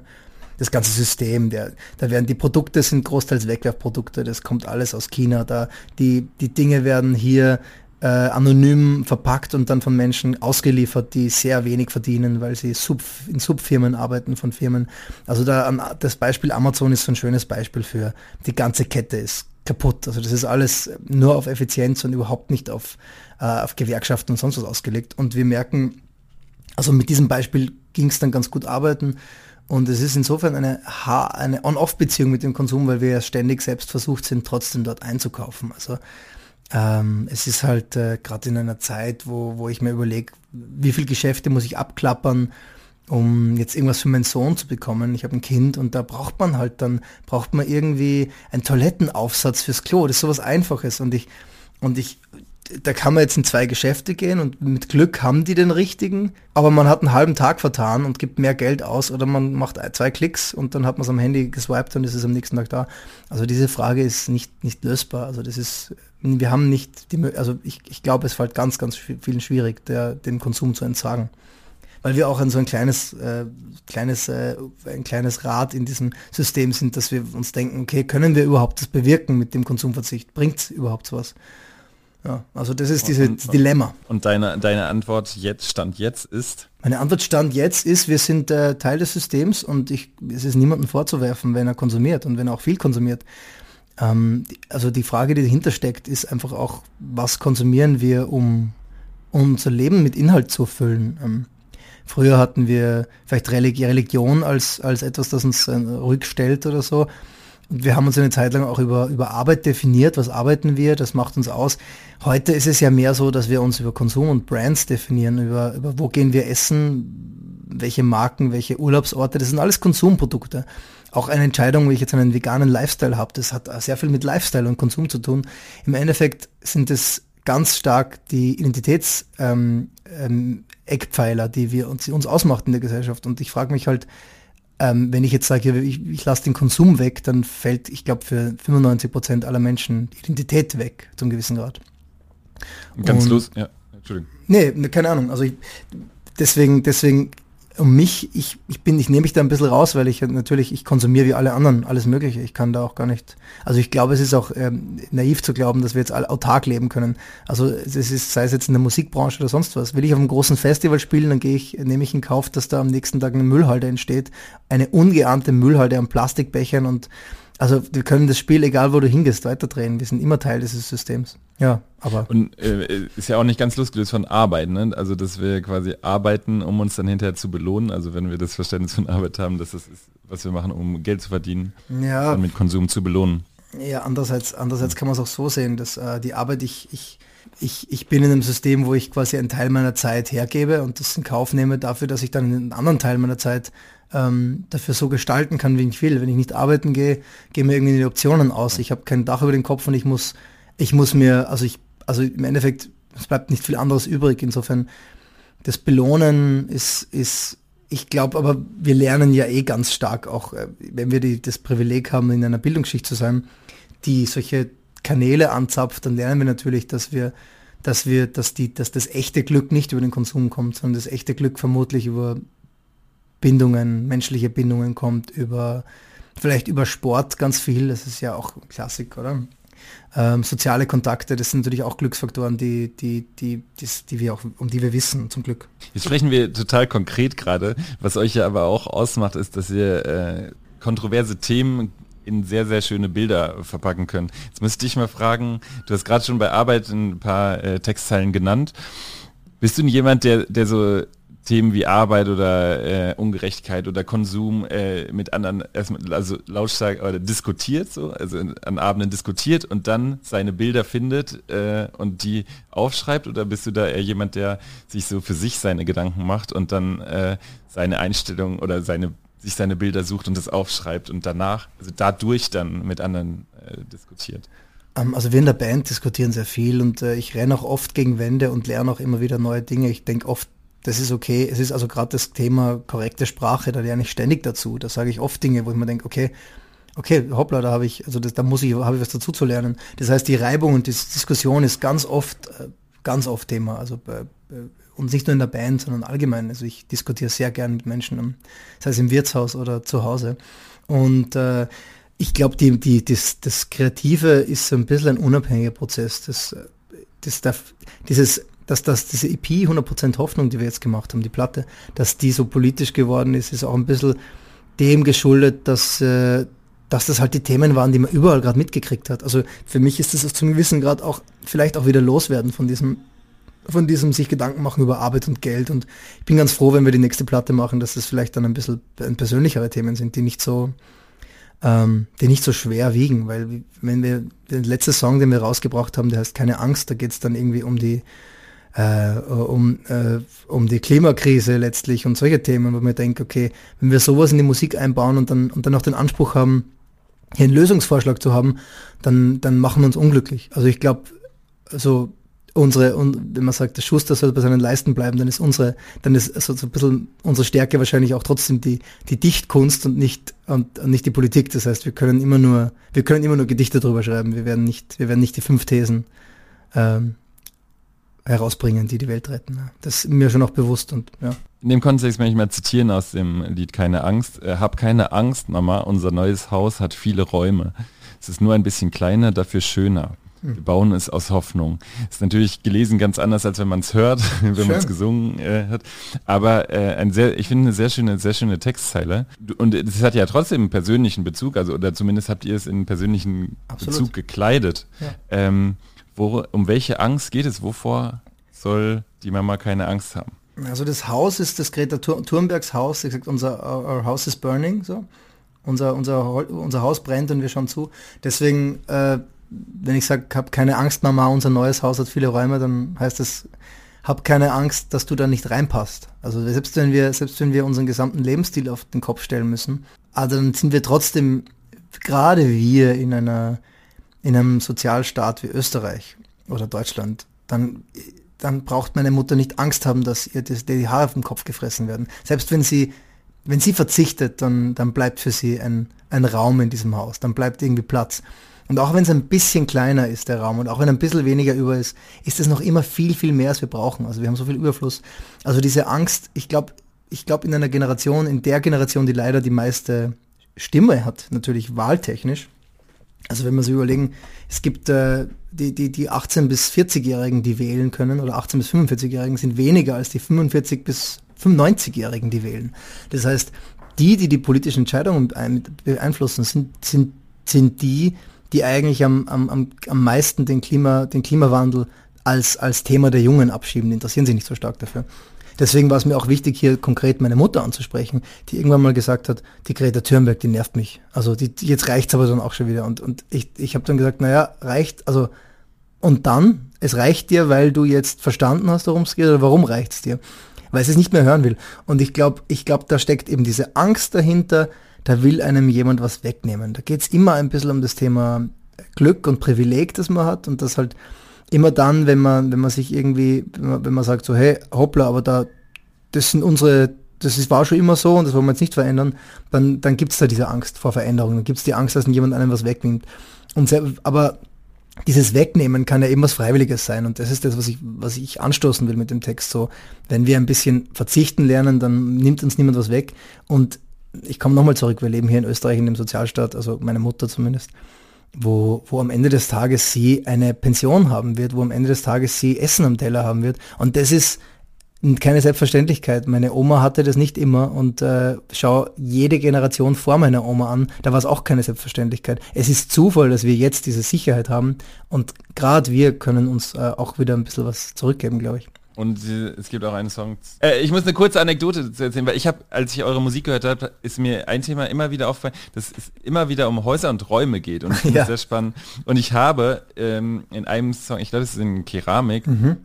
das ganze System. Der, da werden die Produkte sind großteils Wegwerfprodukte. Das kommt alles aus China. Da die die Dinge werden hier äh, anonym verpackt und dann von Menschen ausgeliefert, die sehr wenig verdienen, weil sie Sub, in Subfirmen arbeiten von Firmen. Also da das Beispiel Amazon ist so ein schönes Beispiel für die ganze Kette ist kaputt. Also das ist alles nur auf Effizienz und überhaupt nicht auf, auf Gewerkschaften und sonst was ausgelegt. Und wir merken, also mit diesem Beispiel ging es dann ganz gut arbeiten. Und es ist insofern eine, Ha- eine On-Off-Beziehung mit dem Konsum, weil wir ja ständig selbst versucht sind, trotzdem dort einzukaufen. Also Ähm, es ist halt äh, gerade in einer Zeit, wo, wo ich mir überlege, wie viele Geschäfte muss ich abklappern, um jetzt irgendwas für meinen Sohn zu bekommen. Ich habe ein Kind und da braucht man halt dann, braucht man irgendwie einen Toilettenaufsatz fürs Klo. Das ist sowas Einfaches und ich, und ich, da kann man jetzt in zwei Geschäfte gehen und mit Glück haben die den richtigen, aber man hat einen halben Tag vertan und gibt mehr Geld aus oder man macht zwei Klicks und dann hat man es am Handy geswiped und ist es am nächsten Tag da. Also diese Frage ist nicht, nicht lösbar. Also das ist, wir haben nicht die, also ich, ich glaube, es fällt ganz, ganz vielen schwierig, der, dem Konsum zu entsagen weil wir auch ein so ein kleines, äh, kleines, äh, ein kleines Rad in diesem System sind, dass wir uns denken, okay, können wir überhaupt das bewirken mit dem Konsumverzicht? Bringt es überhaupt was? Ja, also das ist dieses Dilemma. Und deine, deine Antwort jetzt, Stand jetzt ist? Meine Antwort Stand jetzt ist, wir sind äh, Teil des Systems und ich, es ist niemandem vorzuwerfen, wenn er konsumiert und wenn er auch viel konsumiert. Ähm, also die Frage, die dahinter steckt, ist einfach auch, was konsumieren wir, um unser Leben mit Inhalt zu füllen. Ähm, Früher hatten wir vielleicht Religion als, als etwas, das uns äh, rückstellt oder so. Und wir haben uns eine Zeit lang auch über, über Arbeit definiert. Was arbeiten wir? Das macht uns aus. Heute ist es ja mehr so, dass wir uns über Konsum und Brands definieren, über, über wo gehen wir essen, welche Marken, welche Urlaubsorte. Das sind alles Konsumprodukte. Auch eine Entscheidung, wie ich jetzt einen veganen Lifestyle habe, das hat sehr viel mit Lifestyle und Konsum zu tun. Im Endeffekt sind es ganz stark die Identitäts, ähm, ähm, die wir uns, die uns ausmacht in der Gesellschaft. Und ich frage mich halt, ähm, wenn ich jetzt sage, ich, ich lasse den Konsum weg, dann fällt, ich glaube, für 95 Prozent aller Menschen die Identität weg, zum gewissen Grad. Ganz Und, los, ja, Entschuldigung. Nee, keine Ahnung. Also ich, deswegen, deswegen um mich, ich, ich bin, ich nehme mich da ein bisschen raus, weil ich natürlich, ich konsumiere wie alle anderen alles Mögliche. Ich kann da auch gar nicht. Also ich glaube, es ist auch ähm, naiv zu glauben, dass wir jetzt autark leben können. Also es ist, sei es jetzt in der Musikbranche oder sonst was. Will ich auf einem großen Festival spielen, dann gehe ich, nehme ich in Kauf, dass da am nächsten Tag eine Müllhalde entsteht. Eine ungeahnte Müllhalde an Plastikbechern und also wir können das Spiel, egal wo du hingehst, weiterdrehen. Wir sind immer Teil dieses Systems. Ja, aber. Und äh, ist ja auch nicht ganz losgelöst von Arbeiten, ne? Also dass wir quasi arbeiten, um uns dann hinterher zu belohnen. Also wenn wir das Verständnis von Arbeit haben, dass das ist, was wir machen, um Geld zu verdienen, ja. dann mit Konsum zu belohnen. Ja, andererseits, andererseits kann man es auch so sehen, dass äh, die Arbeit, ich, ich, ich, ich bin in einem System, wo ich quasi einen Teil meiner Zeit hergebe und das in Kauf nehme dafür, dass ich dann einen anderen Teil meiner Zeit ähm, dafür so gestalten kann, wie ich will. Wenn ich nicht arbeiten gehe, gehen mir irgendwie die Optionen aus. Ich habe kein Dach über den Kopf und ich muss, ich muss mir, also ich, also im Endeffekt, es bleibt nicht viel anderes übrig. Insofern, das Belohnen ist, ist ich glaube aber, wir lernen ja eh ganz stark, auch äh, wenn wir die, das Privileg haben, in einer Bildungsschicht zu sein, die solche Kanäle anzapft, dann lernen wir natürlich, dass wir, dass wir, dass die, dass das echte Glück nicht über den Konsum kommt, sondern das echte Glück vermutlich über Bindungen, menschliche Bindungen kommt, über vielleicht über Sport ganz viel, das ist ja auch Klassik, oder? Ähm, soziale Kontakte, das sind natürlich auch Glücksfaktoren, die, die, die, die, wir auch, um die wir wissen, zum Glück. Jetzt sprechen wir total konkret gerade. Was euch ja aber auch ausmacht, ist, dass ihr äh, kontroverse Themen in sehr, sehr schöne Bilder verpacken könnt. Jetzt müsste ich mal fragen, du hast gerade schon bei Arbeit ein paar äh, Textzeilen genannt. Bist du jemand, der, der so Themen wie Arbeit oder äh, Ungerechtigkeit oder Konsum äh, mit anderen erstmal also lautstark oder diskutiert so, also an Abenden diskutiert und dann seine Bilder findet äh, und die aufschreibt oder bist du da eher jemand, der sich so für sich seine Gedanken macht und dann äh, seine Einstellung oder seine sich seine Bilder sucht und das aufschreibt und danach, also dadurch dann mit anderen äh, diskutiert? Ähm, also wir in der Band diskutieren sehr viel und äh, ich renne auch oft gegen Wände und lerne auch immer wieder neue Dinge. Ich denke oft das ist okay. Es ist also gerade das Thema korrekte Sprache, da lerne ich ständig dazu. Da sage ich oft Dinge, wo ich mir denke, okay, okay, hoppla, da habe ich, also das, da muss ich, habe ich was dazu zu lernen. Das heißt, die Reibung und die Diskussion ist ganz oft, äh, ganz oft Thema. Also äh, und nicht nur in der Band, sondern allgemein. Also ich diskutiere sehr gern mit Menschen, sei es im Wirtshaus oder zu Hause. Und äh, ich glaube, die, die, das, das Kreative ist so ein bisschen ein unabhängiger Prozess. Das, das darf, dieses dass das, diese EP 100% Hoffnung, die wir jetzt gemacht haben, die Platte, dass die so politisch geworden ist, ist auch ein bisschen dem geschuldet, dass, äh, dass das halt die Themen waren, die man überall gerade mitgekriegt hat. Also für mich ist das zum gewissen Grad auch vielleicht auch wieder loswerden von diesem von diesem sich Gedanken machen über Arbeit und Geld und ich bin ganz froh, wenn wir die nächste Platte machen, dass das vielleicht dann ein bisschen persönlichere Themen sind, die nicht so ähm, die nicht so schwer wiegen, weil wenn wir den letzten Song, den wir rausgebracht haben, der heißt Keine Angst, da geht es dann irgendwie um die äh, um, äh, um die Klimakrise letztlich und solche Themen, wo man denkt, okay, wenn wir sowas in die Musik einbauen und dann, und dann auch den Anspruch haben, hier einen Lösungsvorschlag zu haben, dann, dann machen wir uns unglücklich. Also ich glaube, so unsere, und wenn man sagt, der Schuster soll bei seinen Leisten bleiben, dann ist unsere, dann ist so, so ein bisschen unsere Stärke wahrscheinlich auch trotzdem die, die Dichtkunst und nicht, und, und nicht die Politik. Das heißt, wir können immer nur, wir können immer nur Gedichte drüber schreiben. Wir werden nicht, wir werden nicht die fünf Thesen ähm, herausbringen, die die Welt retten. Das ist mir schon auch bewusst und ja. In dem Kontext möchte ich mal zitieren aus dem Lied Keine Angst. Äh, hab keine Angst, Mama, unser neues Haus hat viele Räume. Es ist nur ein bisschen kleiner, dafür schöner. Hm. Wir bauen es aus Hoffnung. Ist natürlich gelesen ganz anders, als wenn man es hört, wenn man es gesungen äh, hat. Aber äh, ein sehr, ich finde eine sehr schöne, sehr schöne Textzeile. Und es hat ja trotzdem einen persönlichen Bezug, also oder zumindest habt ihr es in einen persönlichen Absolut. Bezug gekleidet. Ja. Ähm, wo, um welche Angst geht es? Wovor soll die Mama keine Angst haben? Also das Haus ist das Greta Thunbergs Haus. Sie sagt, unser our house is burning. So. Unser, unser, unser Haus brennt und wir schauen zu. Deswegen, äh, wenn ich sage, hab keine Angst, Mama, unser neues Haus hat viele Räume, dann heißt das, hab keine Angst, dass du da nicht reinpasst. Also selbst wenn wir, selbst wenn wir unseren gesamten Lebensstil auf den Kopf stellen müssen, also dann sind wir trotzdem, gerade wir in einer in einem Sozialstaat wie Österreich oder Deutschland, dann, dann braucht meine Mutter nicht Angst haben, dass ihr die, die Haare vom Kopf gefressen werden. Selbst wenn sie, wenn sie verzichtet, dann, dann bleibt für sie ein, ein Raum in diesem Haus, dann bleibt irgendwie Platz. Und auch wenn es ein bisschen kleiner ist, der Raum, und auch wenn ein bisschen weniger über ist, ist es noch immer viel, viel mehr, als wir brauchen. Also wir haben so viel Überfluss. Also diese Angst, ich glaube, ich glaube in einer Generation, in der Generation, die leider die meiste Stimme hat, natürlich wahltechnisch, also wenn wir so überlegen, es gibt äh, die, die, die 18- bis 40-Jährigen, die wählen können, oder 18- bis 45-Jährigen sind weniger als die 45- bis 95-Jährigen, die wählen. Das heißt, die, die die politischen Entscheidungen beeinflussen, sind, sind, sind die, die eigentlich am, am, am meisten den, Klima, den Klimawandel als, als Thema der Jungen abschieben, die interessieren sich nicht so stark dafür. Deswegen war es mir auch wichtig, hier konkret meine Mutter anzusprechen, die irgendwann mal gesagt hat, die Greta Thunberg, die nervt mich. Also die jetzt reicht's aber dann auch schon wieder. Und, und ich, ich habe dann gesagt, naja, reicht, also und dann, es reicht dir, weil du jetzt verstanden hast, worum es geht, oder warum reicht's dir? Weil es es nicht mehr hören will. Und ich glaube, ich glaube, da steckt eben diese Angst dahinter, da will einem jemand was wegnehmen. Da geht's immer ein bisschen um das Thema Glück und Privileg, das man hat und das halt immer dann, wenn man, wenn man sich irgendwie, wenn man, wenn man sagt so, hey, hoppla, aber da, das sind unsere, das ist, war schon immer so und das wollen wir jetzt nicht verändern, dann, dann gibt es da diese Angst vor Veränderung, dann gibt es die Angst, dass jemand einem was wegnimmt. Und sehr, aber dieses Wegnehmen kann ja eben was Freiwilliges sein und das ist das, was ich, was ich anstoßen will mit dem Text. So, wenn wir ein bisschen verzichten lernen, dann nimmt uns niemand was weg. Und ich komme nochmal zurück, wir leben hier in Österreich in dem Sozialstaat, also meine Mutter zumindest wo, wo am Ende des Tages sie eine Pension haben wird, wo am Ende des Tages sie Essen am Teller haben wird. Und das ist keine Selbstverständlichkeit. Meine Oma hatte das nicht immer und äh, schau jede Generation vor meiner Oma an, da war es auch keine Selbstverständlichkeit. Es ist Zufall, dass wir jetzt diese Sicherheit haben und gerade wir können uns äh, auch wieder ein bisschen was zurückgeben, glaube ich. Und es gibt auch einen Song. Äh, ich muss eine kurze Anekdote erzählen, weil ich habe, als ich eure Musik gehört habe, ist mir ein Thema immer wieder aufgefallen, dass es immer wieder um Häuser und Räume geht. Und ich finde ja. sehr spannend. Und ich habe ähm, in einem Song, ich glaube, es ist in Keramik, mhm.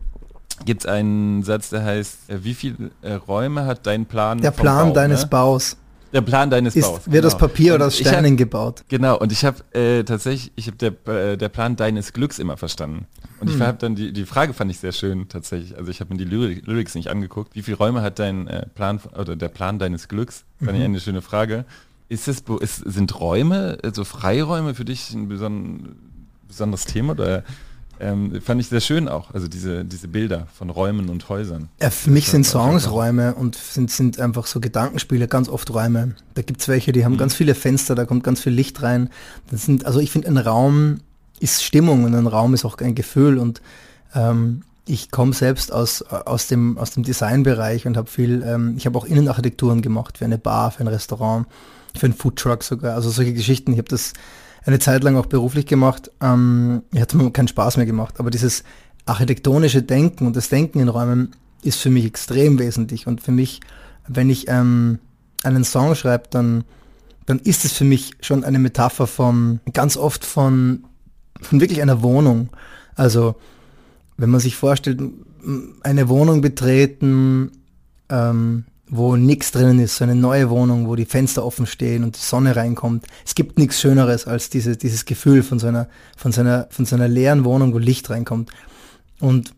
gibt es einen Satz, der heißt, äh, wie viele äh, Räume hat dein Plan? Der Plan Bau, deines ne? Baus. Der Plan deines ist, Baus. Wird genau. das Papier oder aus Sternen hab, gebaut? Genau, und ich habe äh, tatsächlich, ich habe der, äh, der Plan deines Glücks immer verstanden. Und hm. ich habe dann die, die Frage fand ich sehr schön tatsächlich. Also ich habe mir die Lyric, Lyrics nicht angeguckt. Wie viele Räume hat dein äh, Plan oder der Plan deines Glücks? Fand mhm. ich eine schöne Frage. Ist es, ist, sind Räume, also Freiräume für dich ein beson besonderes Thema oder ähm, fand ich sehr schön auch, also diese, diese Bilder von Räumen und Häusern. Ja, für mich sind Songs Räume und sind, sind einfach so Gedankenspiele, ganz oft Räume. Da gibt es welche, die haben mhm. ganz viele Fenster, da kommt ganz viel Licht rein. Das sind, also ich finde, ein Raum ist Stimmung und ein Raum ist auch ein Gefühl und ähm, ich komme selbst aus, aus, dem, aus dem Designbereich und habe viel, ähm, ich habe auch Innenarchitekturen gemacht für eine Bar, für ein Restaurant, für einen Foodtruck sogar, also solche Geschichten. Ich habe das eine Zeit lang auch beruflich gemacht. Ähm, hatte mir keinen Spaß mehr gemacht, aber dieses architektonische Denken und das Denken in Räumen ist für mich extrem wesentlich. Und für mich, wenn ich ähm, einen Song schreibe, dann, dann ist es für mich schon eine Metapher von, ganz oft von, von wirklich einer Wohnung. Also, wenn man sich vorstellt, eine Wohnung betreten, ähm, wo nichts drinnen ist, so eine neue Wohnung, wo die Fenster offen stehen und die Sonne reinkommt. Es gibt nichts Schöneres als diese, dieses Gefühl von so einer, von so einer, von so einer leeren Wohnung, wo Licht reinkommt. Und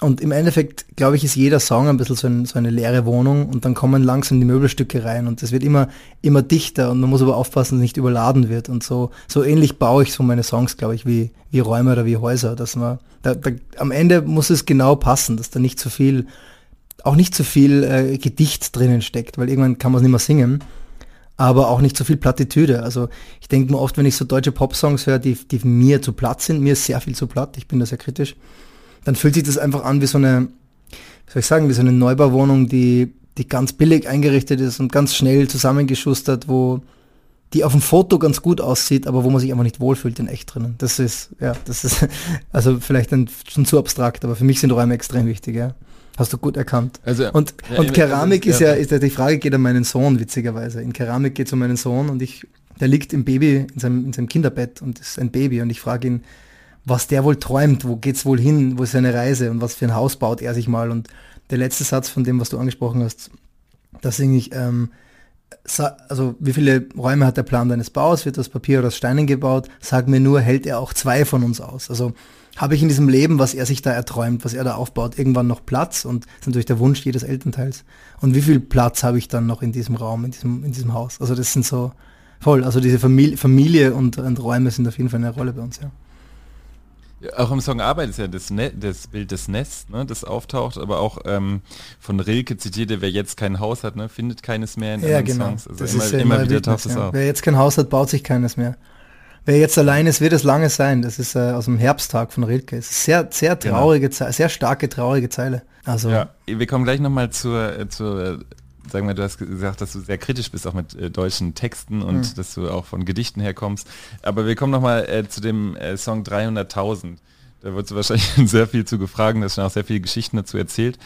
und im Endeffekt, glaube ich, ist jeder Song ein bisschen so, ein, so, eine leere Wohnung und dann kommen langsam die Möbelstücke rein und es wird immer, immer dichter und man muss aber aufpassen, dass es nicht überladen wird und so, so ähnlich baue ich so meine Songs, glaube ich, wie, wie Räume oder wie Häuser, dass man, da, da, am Ende muss es genau passen, dass da nicht zu viel, auch nicht zu viel äh, Gedicht drinnen steckt, weil irgendwann kann man es nicht mehr singen, aber auch nicht zu viel Plattitüde. Also ich denke mir oft, wenn ich so deutsche Popsongs höre, die, die mir zu platt sind, mir ist sehr viel zu platt, ich bin da sehr kritisch, dann fühlt sich das einfach an wie so eine, wie soll ich sagen, wie so eine Neubauwohnung, die, die ganz billig eingerichtet ist und ganz schnell zusammengeschustert, wo die auf dem Foto ganz gut aussieht, aber wo man sich einfach nicht wohlfühlt in echt drinnen. Das ist, ja, das ist, also vielleicht ein, schon zu abstrakt, aber für mich sind Räume extrem wichtig, ja. Hast du gut erkannt. Also, und, ja, und Keramik also, ist ja, ist ja, die Frage geht an meinen Sohn, witzigerweise. In Keramik geht es um meinen Sohn und ich, der liegt im Baby, in seinem, in seinem Kinderbett und ist ein Baby und ich frage ihn, was der wohl träumt, wo geht's wohl hin, wo ist seine Reise und was für ein Haus baut er sich mal. Und der letzte Satz von dem, was du angesprochen hast, da singe ich, ähm, also wie viele Räume hat der Plan deines Baus, wird das Papier oder aus Steinen gebaut, sag mir nur, hält er auch zwei von uns aus. Also habe ich in diesem Leben, was er sich da erträumt, was er da aufbaut, irgendwann noch Platz und das ist natürlich der Wunsch jedes Elternteils. Und wie viel Platz habe ich dann noch in diesem Raum, in diesem, in diesem Haus? Also das sind so voll, also diese Familie, Familie und, und Räume sind auf jeden Fall eine Rolle bei uns, ja. Ja, auch im Song Arbeit ist ja das, ne das Bild des Nests, ne, das auftaucht, aber auch ähm, von Rilke zitierte, wer jetzt kein Haus hat, ne, findet keines mehr in ja, genau. Songs. Also das immer, ist ja immer, wieder taucht es ja. auf. Wer jetzt kein Haus hat, baut sich keines mehr. Wer jetzt allein ist, wird es lange sein. Das ist äh, aus dem Herbsttag von Rilke. Es ist sehr, sehr genau. traurige, genau. sehr starke, traurige Zeile. Also ja, wir kommen gleich nochmal zur, äh, zur sagen wir, du hast gesagt, dass du sehr kritisch bist auch mit äh, deutschen Texten und mhm. dass du auch von Gedichten herkommst. Aber wir kommen nochmal äh, zu dem äh, Song 300.000. Da wird du wahrscheinlich sehr viel zu gefragt, hast schon auch sehr viele Geschichten dazu erzählt.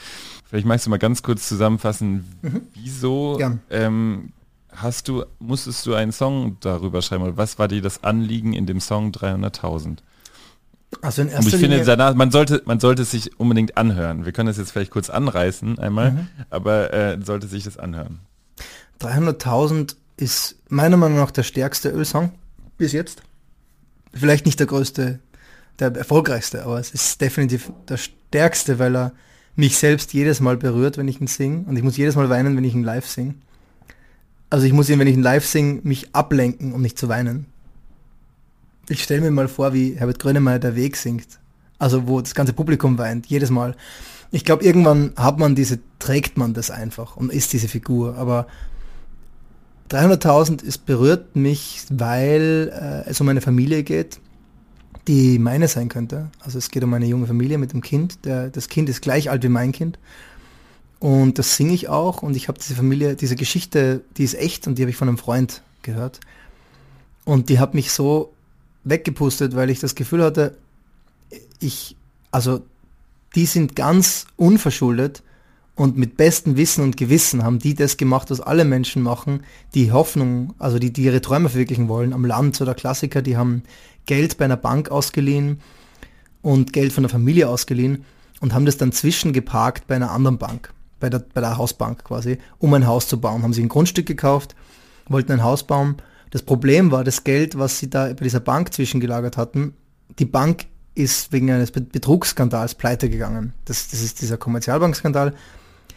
Vielleicht magst du mal ganz kurz zusammenfassen, mhm. wieso ähm, hast du, musstest du einen Song darüber schreiben oder was war dir das Anliegen in dem Song 300.000? Also in erster Und ich Linie finde, danach, man sollte, man sollte es sich unbedingt anhören. Wir können das jetzt vielleicht kurz anreißen einmal, mhm. aber äh, sollte sich das anhören. 300.000 ist meiner Meinung nach der stärkste Ölsong bis jetzt. Vielleicht nicht der größte, der erfolgreichste, aber es ist definitiv der stärkste, weil er mich selbst jedes Mal berührt, wenn ich ihn singe. Und ich muss jedes Mal weinen, wenn ich ihn live singe. Also ich muss ihn, wenn ich ihn live singe, mich ablenken, um nicht zu weinen ich stelle mir mal vor, wie Herbert Grönemeyer der Weg singt. Also wo das ganze Publikum weint, jedes Mal. Ich glaube, irgendwann hat man diese, trägt man das einfach und ist diese Figur. Aber 300.000 ist berührt mich, weil äh, es um eine Familie geht, die meine sein könnte. Also es geht um eine junge Familie mit dem Kind. Der, das Kind ist gleich alt wie mein Kind. Und das singe ich auch. Und ich habe diese Familie, diese Geschichte, die ist echt und die habe ich von einem Freund gehört. Und die hat mich so weggepustet, weil ich das Gefühl hatte, ich, also die sind ganz unverschuldet und mit bestem Wissen und Gewissen haben die das gemacht, was alle Menschen machen, die Hoffnung, also die, die ihre Träume verwirklichen wollen. Am Land so der Klassiker, die haben Geld bei einer Bank ausgeliehen und Geld von der Familie ausgeliehen und haben das dann zwischengeparkt bei einer anderen Bank, bei der, bei der Hausbank quasi, um ein Haus zu bauen. Haben sie ein Grundstück gekauft, wollten ein Haus bauen das Problem war, das Geld, was sie da bei dieser Bank zwischengelagert hatten, die Bank ist wegen eines Betrugsskandals pleite gegangen. Das, das ist dieser Kommerzialbankskandal.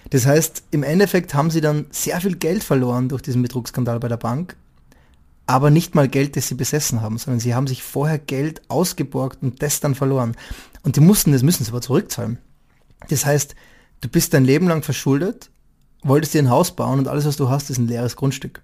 Das heißt, im Endeffekt haben sie dann sehr viel Geld verloren durch diesen Betrugsskandal bei der Bank, aber nicht mal Geld, das sie besessen haben, sondern sie haben sich vorher Geld ausgeborgt und das dann verloren. Und die mussten, das müssen sie aber zurückzahlen. Das heißt, du bist dein Leben lang verschuldet, wolltest dir ein Haus bauen und alles, was du hast, ist ein leeres Grundstück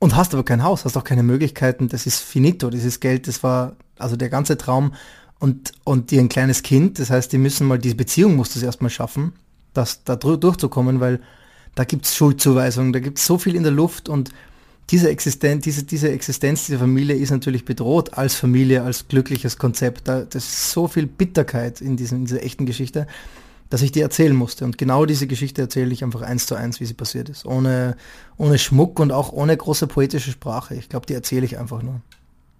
und hast aber kein Haus, hast auch keine Möglichkeiten, das ist finito, dieses Geld, das war also der ganze Traum und, und dir ein kleines Kind, das heißt, die müssen mal, diese Beziehung musst du erstmal schaffen, das da durchzukommen, weil da gibt's Schuldzuweisungen, da gibt's so viel in der Luft und diese Existenz, diese, diese Existenz dieser Familie ist natürlich bedroht als Familie, als glückliches Konzept. Da, das ist so viel Bitterkeit in, diesem, in dieser echten Geschichte. Dass ich die erzählen musste. Und genau diese Geschichte erzähle ich einfach eins zu eins, wie sie passiert ist. Ohne, ohne Schmuck und auch ohne große poetische Sprache. Ich glaube, die erzähle ich einfach nur.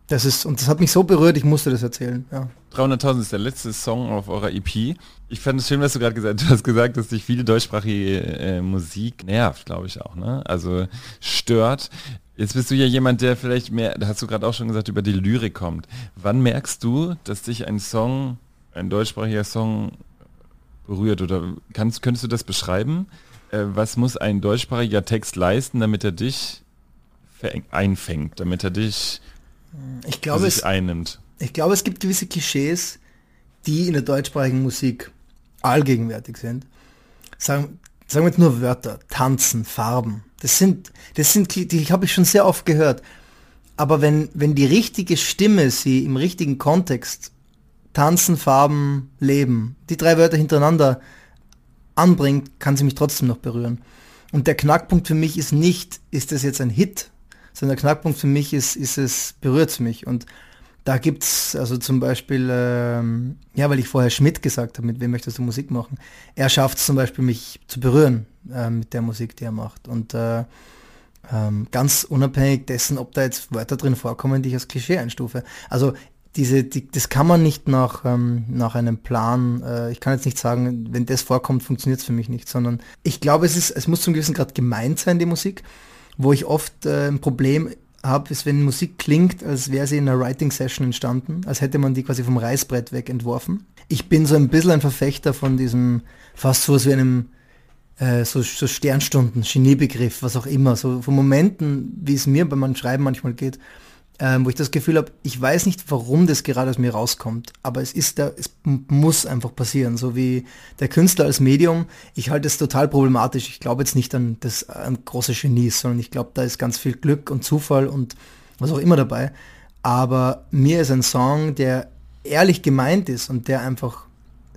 Das ist, und das hat mich so berührt, ich musste das erzählen, ja. 300.000 ist der letzte Song auf eurer EP. Ich fand es schön, was du gerade gesagt hast. Gesagt, dass dich viele deutschsprachige äh, Musik nervt, glaube ich auch, ne? Also stört. Jetzt bist du ja jemand, der vielleicht mehr, da hast du gerade auch schon gesagt, über die Lyrik kommt. Wann merkst du, dass dich ein Song, ein deutschsprachiger Song berührt? Oder kannst, könntest du das beschreiben? Äh, was muss ein deutschsprachiger Text leisten, damit er dich einfängt, damit er dich ich glaube, es, einnimmt. Ich glaube, es gibt gewisse Klischees, die in der deutschsprachigen Musik allgegenwärtig sind. Sagen, sagen wir jetzt nur Wörter, tanzen, Farben. Das sind, das sind, die habe ich schon sehr oft gehört. Aber wenn, wenn die richtige Stimme sie im richtigen Kontext tanzen, Farben, leben, die drei Wörter hintereinander anbringt, kann sie mich trotzdem noch berühren. Und der Knackpunkt für mich ist nicht, ist das jetzt ein Hit sondern der Knackpunkt für mich ist, ist es, berührt mich. Und da gibt es also zum Beispiel, ähm, ja, weil ich vorher Schmidt gesagt habe, mit wem möchtest du Musik machen? Er schafft es zum Beispiel, mich zu berühren äh, mit der Musik, die er macht. Und äh, ähm, ganz unabhängig dessen, ob da jetzt Wörter drin vorkommen, die ich als Klischee einstufe. Also diese, die, das kann man nicht nach, ähm, nach einem Plan, äh, ich kann jetzt nicht sagen, wenn das vorkommt, funktioniert es für mich nicht, sondern ich glaube, es ist, es muss zum gewissen Grad gemeint sein, die Musik. Wo ich oft äh, ein Problem habe, ist, wenn Musik klingt, als wäre sie in einer Writing-Session entstanden, als hätte man die quasi vom Reißbrett weg entworfen. Ich bin so ein bisschen ein Verfechter von diesem, fast so wie einem äh, so, so Sternstunden, Geniebegriff, was auch immer, so von Momenten, wie es mir bei meinem Schreiben manchmal geht, ähm, wo ich das Gefühl habe, ich weiß nicht, warum das gerade aus mir rauskommt, aber es ist da, es muss einfach passieren, so wie der Künstler als Medium. Ich halte es total problematisch. Ich glaube jetzt nicht an das an große Genies, sondern ich glaube, da ist ganz viel Glück und Zufall und was auch immer dabei. Aber mir ist ein Song, der ehrlich gemeint ist und der einfach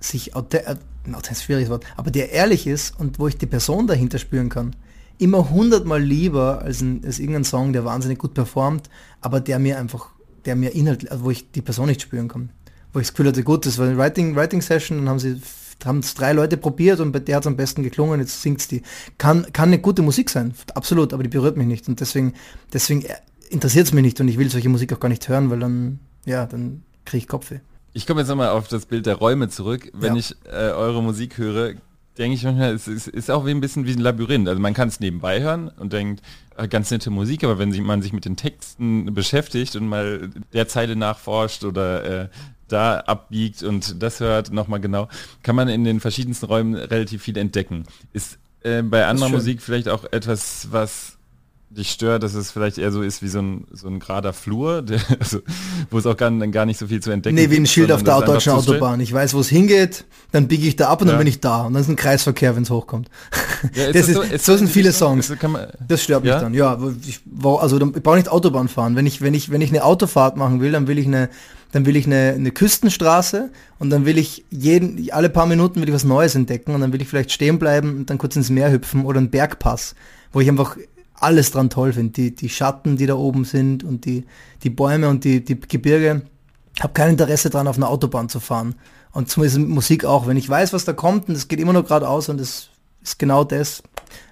sich, äh, das ist ein schwieriges Wort, aber der ehrlich ist und wo ich die Person dahinter spüren kann immer hundertmal lieber als, ein, als irgendein Song, der wahnsinnig gut performt, aber der mir einfach, der mir inhaltlich, also wo ich die Person nicht spüren kann. Wo ich das Gefühl hatte, gut, das war eine Writing, Writing Session, dann haben sie haben es drei Leute probiert und bei der hat es am besten geklungen, jetzt singt's die. Kann, kann eine gute Musik sein, absolut, aber die berührt mich nicht und deswegen, deswegen interessiert es mich nicht und ich will solche Musik auch gar nicht hören, weil dann, ja, dann kriege ich Kopfweh. Ich komme jetzt nochmal auf das Bild der Räume zurück. Wenn ja. ich äh, eure Musik höre, denke ich manchmal, es ist, ist, auch wie ein bisschen wie ein Labyrinth. Also man kann es nebenbei hören und denkt, äh, ganz nette Musik, aber wenn man sich mit den Texten beschäftigt und mal der Zeile nachforscht oder äh, da abbiegt und das hört nochmal genau, kann man in den verschiedensten Räumen relativ viel entdecken. Ist äh, bei anderer Musik vielleicht auch etwas, was dich stört, dass es vielleicht eher so ist wie so ein, so ein gerader Flur, der, also, wo es auch gar, gar nicht so viel zu entdecken gibt. Nee, wie ein Schild auf der deutschen Autobahn. Ich weiß, wo es hingeht, dann biege ich da ab und ja. dann bin ich da. Und dann ist ein Kreisverkehr, wenn es hochkommt. Ja, das ist, so, ist so sind viele Songs. So man, das stört mich ja? dann. Ja, ich, also ich brauche nicht Autobahn fahren. Wenn ich, wenn ich, wenn ich eine Autofahrt machen will, dann will ich eine, dann will ich eine, eine Küstenstraße und dann will ich jeden, alle paar Minuten will ich was Neues entdecken und dann will ich vielleicht stehen bleiben und dann kurz ins Meer hüpfen oder einen Bergpass, wo ich einfach alles dran toll finde. Die, die Schatten, die da oben sind und die, die Bäume und die, die Gebirge. Habe kein Interesse dran, auf einer Autobahn zu fahren. Und zumindest Musik auch. Wenn ich weiß, was da kommt und es geht immer nur geradeaus und es ist genau das,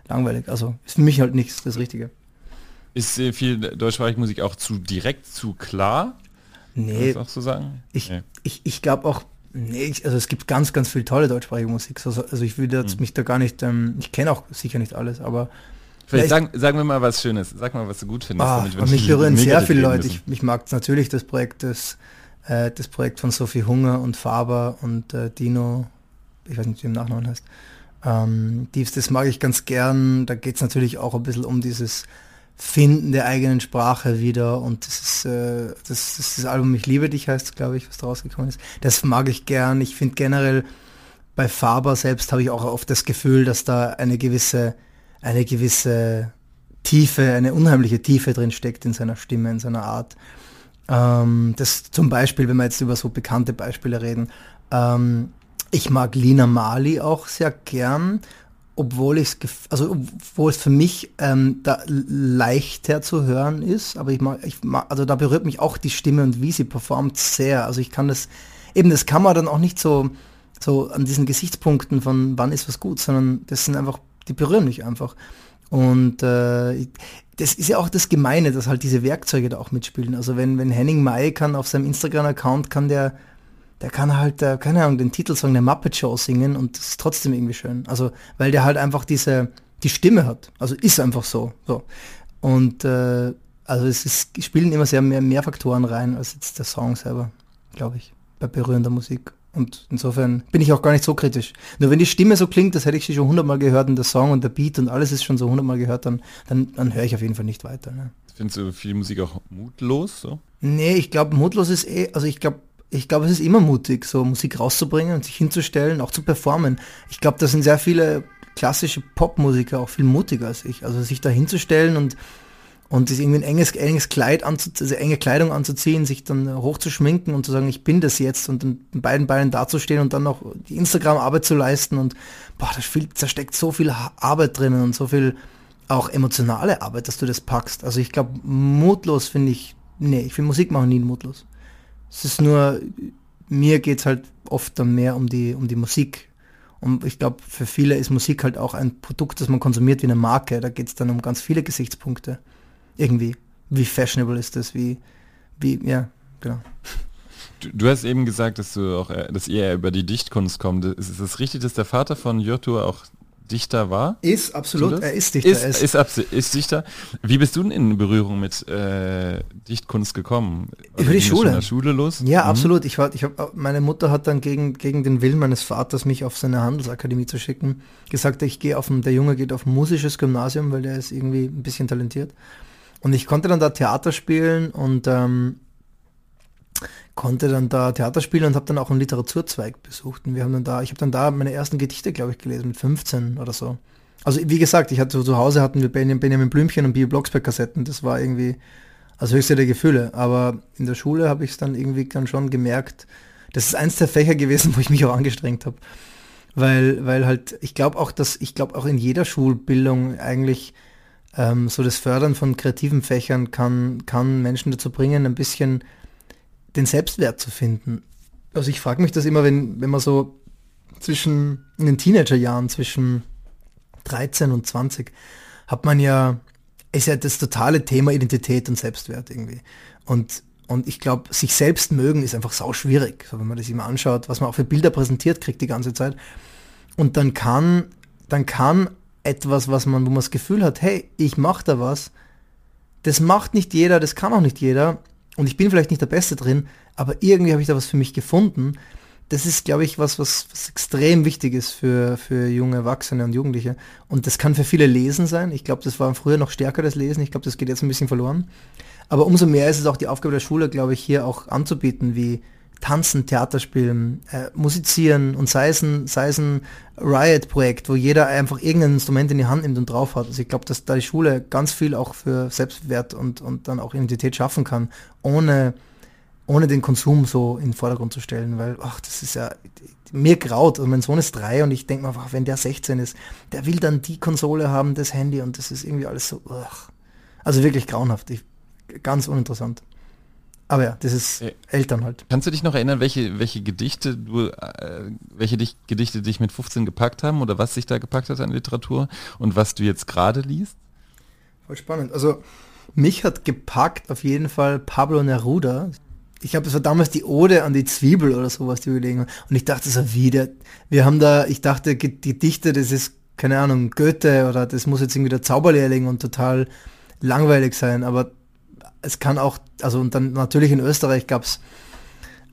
langweilig. Also ist für mich halt nichts das Richtige. Ist äh, viel deutschsprachige Musik auch zu direkt, zu klar? Nee. auch so sagen? Ich, nee. ich, ich glaube auch, nee, ich, also es gibt ganz, ganz viel tolle deutschsprachige Musik. Also, also ich will jetzt hm. mich da gar nicht, ähm, ich kenne auch sicher nicht alles, aber Vielleicht sagen, sagen wir mal was Schönes. Sag mal, was du gut findest. Ah, damit mich berühren sehr viele Leute. Ich, ich mag natürlich das Projekt des, äh, das Projekt von Sophie Hunger und Faber und äh, Dino, ich weiß nicht, wie im Nachnamen heißt. Ähm, dies, das mag ich ganz gern. Da geht es natürlich auch ein bisschen um dieses Finden der eigenen Sprache wieder. Und das ist, äh, das, das, das Album Ich liebe dich heißt, glaube ich, was da rausgekommen ist. Das mag ich gern. Ich finde generell bei Faber selbst habe ich auch oft das Gefühl, dass da eine gewisse eine gewisse Tiefe, eine unheimliche Tiefe drin steckt in seiner Stimme, in seiner Art. Ähm, das zum Beispiel, wenn wir jetzt über so bekannte Beispiele reden, ähm, ich mag Lina Mali auch sehr gern, obwohl ich also obwohl es für mich ähm, da leichter zu hören ist, aber ich mag, ich mag, also da berührt mich auch die Stimme und wie sie performt sehr. Also ich kann das, eben das kann man dann auch nicht so, so an diesen Gesichtspunkten von wann ist was gut, sondern das sind einfach, die berühren mich einfach. Und äh, das ist ja auch das Gemeine, dass halt diese Werkzeuge da auch mitspielen. Also wenn, wenn Henning May kann auf seinem Instagram-Account kann der, der kann halt, äh, keine Ahnung, den Titelsong der Muppet Show singen und das ist trotzdem irgendwie schön. Also, weil der halt einfach diese, die Stimme hat. Also ist einfach so. so. Und äh, also es ist, spielen immer sehr mehr, mehr Faktoren rein als jetzt der Song selber, glaube ich, bei berührender Musik. Und insofern bin ich auch gar nicht so kritisch. Nur wenn die Stimme so klingt, das hätte ich sie schon hundertmal gehört und der Song und der Beat und alles ist schon so hundertmal gehört, dann, dann, dann höre ich auf jeden Fall nicht weiter. Ne? Findest du viel Musik auch mutlos? So? Nee, ich glaube, mutlos ist eh, also ich glaube, ich glaube, es ist immer mutig, so Musik rauszubringen und sich hinzustellen, auch zu performen. Ich glaube, da sind sehr viele klassische Popmusiker auch viel mutiger als ich. Also sich da hinzustellen und und das irgendwie ein enges, enges Kleid anzuziehen, also enge Kleidung anzuziehen, sich dann hochzuschminken und zu sagen, ich bin das jetzt und in beiden Beinen dazustehen und dann noch die Instagram-Arbeit zu leisten und boah, da steckt so viel Arbeit drinnen und so viel auch emotionale Arbeit, dass du das packst. Also ich glaube, mutlos finde ich, nee, ich finde Musik machen nie mutlos. Es ist nur, mir geht's halt oft dann mehr um die, um die Musik. Und ich glaube, für viele ist Musik halt auch ein Produkt, das man konsumiert wie eine Marke. Da geht's dann um ganz viele Gesichtspunkte irgendwie. Wie fashionable ist das? Wie, wie, ja, genau. Du, du, hast eben gesagt, dass du auch, äh, dass ihr über die Dichtkunst kommt. Ist, ist es richtig, dass der Vater von Jotur auch Dichter war? Ist, absolut, er ist Dichter. Ist, ist, ist, ist, Dichter. Wie bist du denn in Berührung mit äh, Dichtkunst gekommen? Also Über die Schule. In der Schule los? Ja, mhm. absolut. Ich war, ich hab, meine Mutter hat dann gegen, gegen den Willen meines Vaters, mich auf seine Handelsakademie zu schicken, gesagt, ich gehe auf ein, der Junge geht auf ein musisches Gymnasium, weil der ist irgendwie ein bisschen talentiert. Und ich konnte dann da Theater spielen und ähm, konnte dann da Theater spielen und habe dann auch einen Literaturzweig besucht. Und wir haben dann da, ich habe dann da meine ersten Gedichte, glaube ich, gelesen, mit 15 oder so. Also wie gesagt, ich hatte zu Hause hatten wir Benjamin Blümchen und Bio Blocksberg Kassetten. Das war irgendwie das höchste der Gefühle. Aber in der Schule habe ich es dann irgendwie dann schon gemerkt, das ist eins der Fächer gewesen, wo ich mich auch angestrengt habe. Weil, weil halt, ich glaube auch, dass, ich glaube auch in jeder Schulbildung eigentlich ähm, so das Fördern von kreativen Fächern kann, kann Menschen dazu bringen, ein bisschen den Selbstwert zu finden. Also ich frage mich das immer, wenn, wenn man so zwischen, in den Teenagerjahren, zwischen 13 und 20, hat man ja, ist ja das totale Thema Identität und Selbstwert irgendwie. Und, und ich glaube, sich selbst mögen ist einfach sau schwierig, so wenn man das immer anschaut, was man auch für Bilder präsentiert kriegt die ganze Zeit. Und dann kann, dann kann etwas, was man, wo man das Gefühl hat, hey, ich mache da was. Das macht nicht jeder, das kann auch nicht jeder. Und ich bin vielleicht nicht der Beste drin, aber irgendwie habe ich da was für mich gefunden. Das ist, glaube ich, was, was, was extrem wichtig ist für, für junge Erwachsene und Jugendliche. Und das kann für viele Lesen sein. Ich glaube, das war früher noch stärker, das Lesen. Ich glaube, das geht jetzt ein bisschen verloren. Aber umso mehr ist es auch die Aufgabe der Schule, glaube ich, hier auch anzubieten, wie tanzen, Theater spielen, äh, musizieren und sei es ein, sei es ein Riot-Projekt, wo jeder einfach irgendein Instrument in die Hand nimmt und drauf hat. Also ich glaube, dass da die Schule ganz viel auch für Selbstwert und, und dann auch Identität schaffen kann, ohne, ohne den Konsum so in den Vordergrund zu stellen, weil, ach, das ist ja, mir graut. Also mein Sohn ist drei und ich denke mir einfach, wenn der 16 ist, der will dann die Konsole haben, das Handy und das ist irgendwie alles so, ach. also wirklich grauenhaft, ich, ganz uninteressant. Aber ja, das ist äh, Eltern halt. Kannst du dich noch erinnern, welche, welche Gedichte du, äh, welche dich, Gedichte dich mit 15 gepackt haben oder was sich da gepackt hat an Literatur und was du jetzt gerade liest? Voll spannend. Also mich hat gepackt auf jeden Fall Pablo Neruda. Ich habe, es war damals die Ode an die Zwiebel oder sowas, die überlegen. Und ich dachte so wieder, wir haben da, ich dachte, Gedichte, das ist, keine Ahnung, Goethe oder das muss jetzt irgendwie der Zauberlehrling und total langweilig sein. Aber es kann auch, also und dann natürlich in Österreich gab es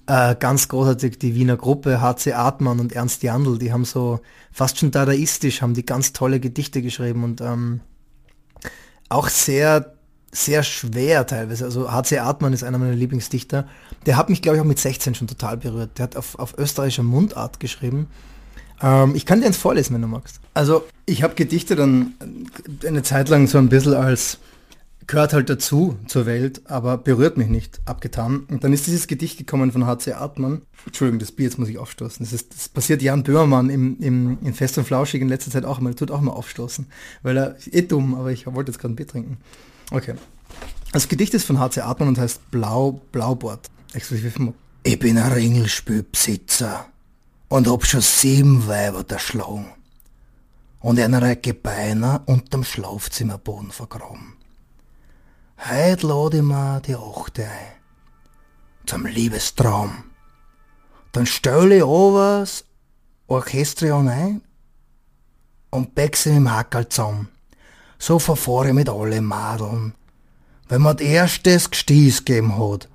äh, ganz großartig die Wiener Gruppe, HC Artmann und Ernst Jandl, die haben so fast schon dadaistisch, haben die ganz tolle Gedichte geschrieben und ähm, auch sehr, sehr schwer teilweise. Also HC Artmann ist einer meiner Lieblingsdichter. Der hat mich, glaube ich, auch mit 16 schon total berührt. Der hat auf, auf österreichischer Mundart geschrieben. Ähm, ich kann dir eins vorlesen, wenn du magst. Also ich habe Gedichte dann eine Zeit lang so ein bisschen als gehört halt dazu zur Welt, aber berührt mich nicht, abgetan. Und dann ist dieses Gedicht gekommen von H.C. Artmann. Entschuldigung, das Bier, jetzt muss ich aufstoßen. Das, ist, das passiert Jan Böhmermann im, im, in Fest und Flauschig in letzter Zeit auch. Er tut auch mal aufstoßen. Weil er, eh dumm, aber ich wollte jetzt gerade ein Bier trinken. Okay. Das Gedicht ist von H.C. Artmann und heißt Blau, Blaubord. Exklusiv Ich bin ein Ringelspülbesitzer und hab schon sieben Weiber erschlagen und eine Reihe Beine unterm Schlafzimmerboden vergraben. Heut lade ich mir die Achte ein. Zum Liebestraum. Dann stelle ich over das Orchestrion ein und mit dem Hackerl zusammen. So verfahre ich mit allen Madeln. Wenn man das erstes Gestieß gegeben hat,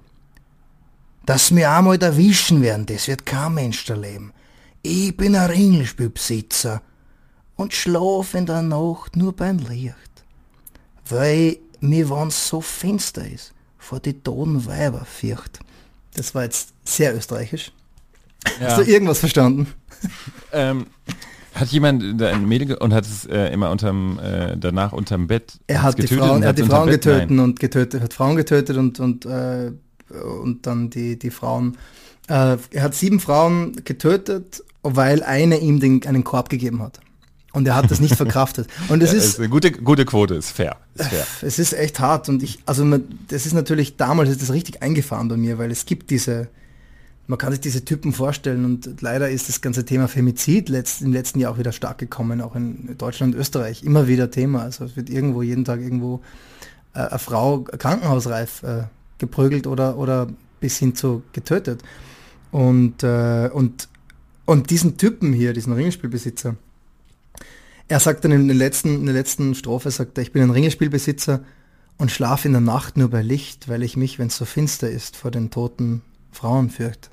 dass mir einmal erwischen werden, das wird kein Mensch erleben. Ich bin ein Ringelspielbesitzer und schlaf in der Nacht nur beim Licht. Weil mir, wenn's so finster ist, vor die toten Weiber fürcht. Das war jetzt sehr österreichisch. Hast du irgendwas verstanden? Ähm, hat jemand da ein Mädel und hat es äh, immer unterm, äh, danach unterm Bett Er hat die getötet Frauen, er hat die Frauen getötet Nein. und getötet, hat Frauen getötet und, und, äh, und dann die, die Frauen. Äh, er hat sieben Frauen getötet, weil eine ihm den, einen Korb gegeben hat. Und er hat das nicht verkraftet. Und es Ja, ist, ist eine gute, gute Quote, ist fair. Ist fair. es ist echt hart und ich, also das ist natürlich, damals ist das richtig eingefahren bei mir, weil es gibt diese, man kann sich diese Typen vorstellen und leider ist das ganze Thema Femizid letzt, im letzten Jahr auch wieder stark gekommen, auch in Deutschland und Österreich, immer wieder Thema. Also es wird irgendwo jeden Tag irgendwo äh, eine Frau krankenhausreif äh, geprügelt oder, oder bis hin zu getötet. Und, äh, und, und diesen Typen hier, diesen Ringelspielbesitzer, er sagt dann in der letzten, in der letzten Strophe, sagt er, ich bin ein Ringelspielbesitzer und schlafe in der Nacht nur bei Licht, weil ich mich, wenn es so finster ist, vor den toten Frauen fürchte.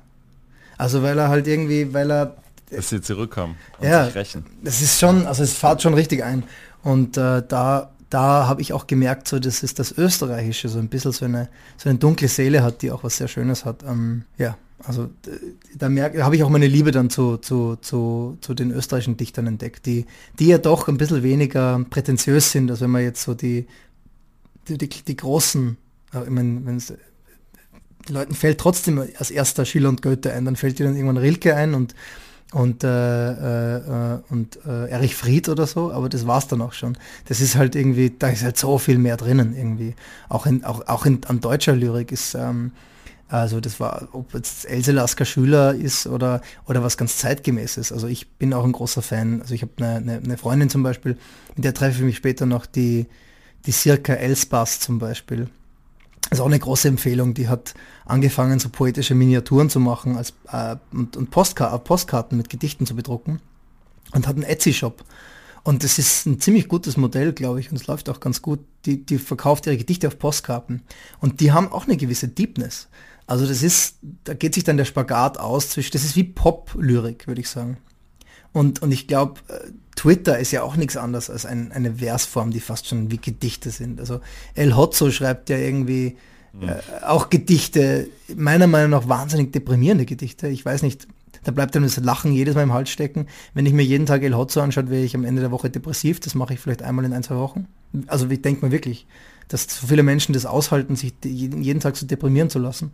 Also weil er halt irgendwie, weil er, Dass sie zurückkommen und Ja. sich rächen. das ist schon, also es fährt schon richtig ein. Und äh, da, da habe ich auch gemerkt, so das ist das Österreichische, so ein bisschen so eine, so eine dunkle Seele hat, die auch was sehr Schönes hat. Ähm, ja, also da da habe ich auch meine Liebe dann zu, zu, zu, zu den österreichischen Dichtern entdeckt, die, die ja doch ein bisschen weniger prätentiös sind, als wenn man jetzt so die, die, die, die großen, äh, ich meine, wenn's, den Leuten fällt trotzdem als erster Schiller und Goethe ein, dann fällt dir dann irgendwann Rilke ein und und, äh, äh, und äh, Erich Fried oder so, aber das war's dann auch schon. Das ist halt irgendwie, da ist halt so viel mehr drinnen irgendwie. Auch in, auch, auch in, an deutscher Lyrik ist, ähm, also das war, ob jetzt Else Lasker Schüler ist oder, oder was ganz zeitgemäßes. Also ich bin auch ein großer Fan. Also ich habe eine, eine, eine Freundin zum Beispiel, mit der treffe ich mich später noch, die, die Circa Elspass zum Beispiel. Das ist auch eine große Empfehlung. Die hat angefangen, so poetische Miniaturen zu machen als, äh, und, und Postka Postkarten mit Gedichten zu bedrucken und hat einen Etsy-Shop. Und das ist ein ziemlich gutes Modell, glaube ich, und es läuft auch ganz gut. Die, die verkauft ihre Gedichte auf Postkarten. Und die haben auch eine gewisse Deepness. Also das ist, da geht sich dann der Spagat aus zwischen, das ist wie Pop-Lyrik, würde ich sagen. Und, und ich glaube, äh, Twitter ist ja auch nichts anderes als ein, eine Versform, die fast schon wie Gedichte sind. Also El Hotzo schreibt ja irgendwie äh, auch Gedichte, meiner Meinung nach wahnsinnig deprimierende Gedichte. Ich weiß nicht, da bleibt dann das Lachen jedes Mal im Hals stecken. Wenn ich mir jeden Tag El Hotzo anschaue, wäre ich am Ende der Woche depressiv. Das mache ich vielleicht einmal in ein, zwei Wochen. Also ich denke mir wirklich, dass so viele Menschen das aushalten, sich de- jeden, Tag so deprimieren zu lassen.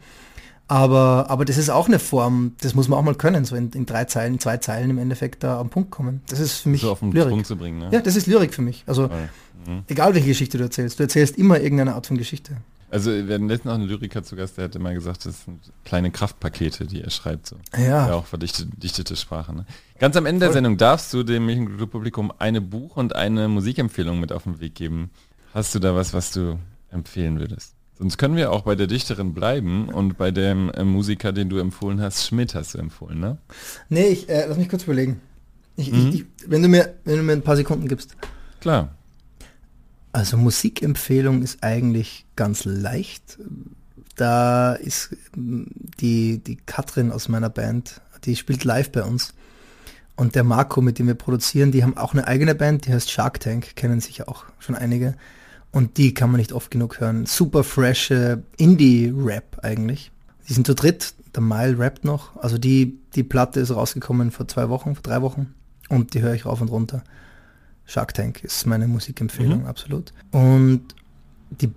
Aber, aber das ist auch eine Form, das muss man auch mal können, so in, in drei Zeilen, in zwei Zeilen im Endeffekt da am Punkt kommen. Das ist für mich So auf den Lyrik. Punkt zu bringen, ne? Ja, das ist Lyrik für mich. Also Voll. Mhm. egal welche Geschichte du erzählst, du erzählst immer irgendeine Art von Geschichte. Also wir hatten letztens noch einen Lyriker zu Gast, der hat immer gesagt, das sind kleine Kraftpakete, die er schreibt. So. Ja. Ja, auch verdichtete dichtete Sprache. Ne? Ganz am Ende der Sendung darfst du dem Publikum eine Buch- und eine Musikempfehlung mit auf den Weg geben. Hast du da was, was du empfehlen würdest? Sonst können wir auch bei der Dichterin bleiben und bei dem äh, Musiker, den du empfohlen hast, Schmidt hast du empfohlen, ne? Nee, ich, äh, lass mich kurz überlegen. Ich, Mhm. ich, wenn, du mir, wenn du mir ein paar Sekunden gibst. Klar. Also Musikempfehlung ist eigentlich ganz leicht. Da ist mm, die, die Katrin aus meiner Band, die spielt live bei uns. Und der Marco, mit dem wir produzieren, die haben auch eine eigene Band, die heißt Shark Tank, kennen sicher auch schon einige. Und die kann man nicht oft genug hören. Super freshe Indie-Rap eigentlich. Die sind zu dritt, der Mile rappt noch. Also die, die Platte ist rausgekommen vor zwei Wochen, vor drei Wochen. Und die höre ich rauf und runter. Shark Tank ist meine Musikempfehlung, absolut. Und die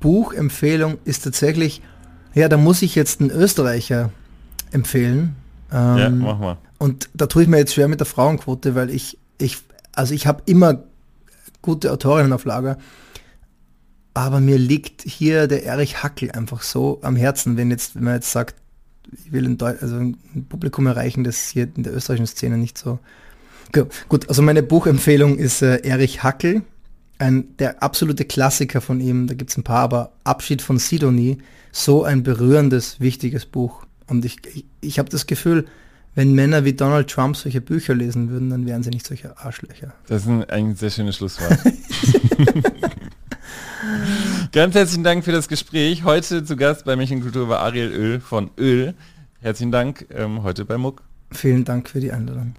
Buchempfehlung ist tatsächlich, ja, da muss ich jetzt einen Österreicher empfehlen. Ähm, ja, mach mal. und da tue ich mir jetzt schwer mit der Frauenquote, weil ich, ich, also ich habe immer gute Autorinnen auf Lager, aber mir liegt hier der Erich Hackel einfach so am Herzen, wenn jetzt, wenn man jetzt sagt, ich will ein, also ein Publikum erreichen, das hier in der österreichischen Szene nicht so. Gut, also meine Buchempfehlung ist äh, Erich Hackel, ein, der absolute Klassiker von ihm, da gibt es ein paar, aber Abschied von Sidonie, so ein berührendes, wichtiges Buch. Und ich, ich, ich habe das Gefühl, wenn Männer wie Donald Trump solche Bücher lesen würden, dann wären sie nicht solche Arschlöcher. Das ist ein, ein sehr schönes Schlusswort. Ganz herzlichen Dank für das Gespräch. Heute zu Gast bei Märchenkultur war Ariel Öl von Öl. Herzlichen Dank ähm, heute bei Muck. Vielen Dank für die Einladung.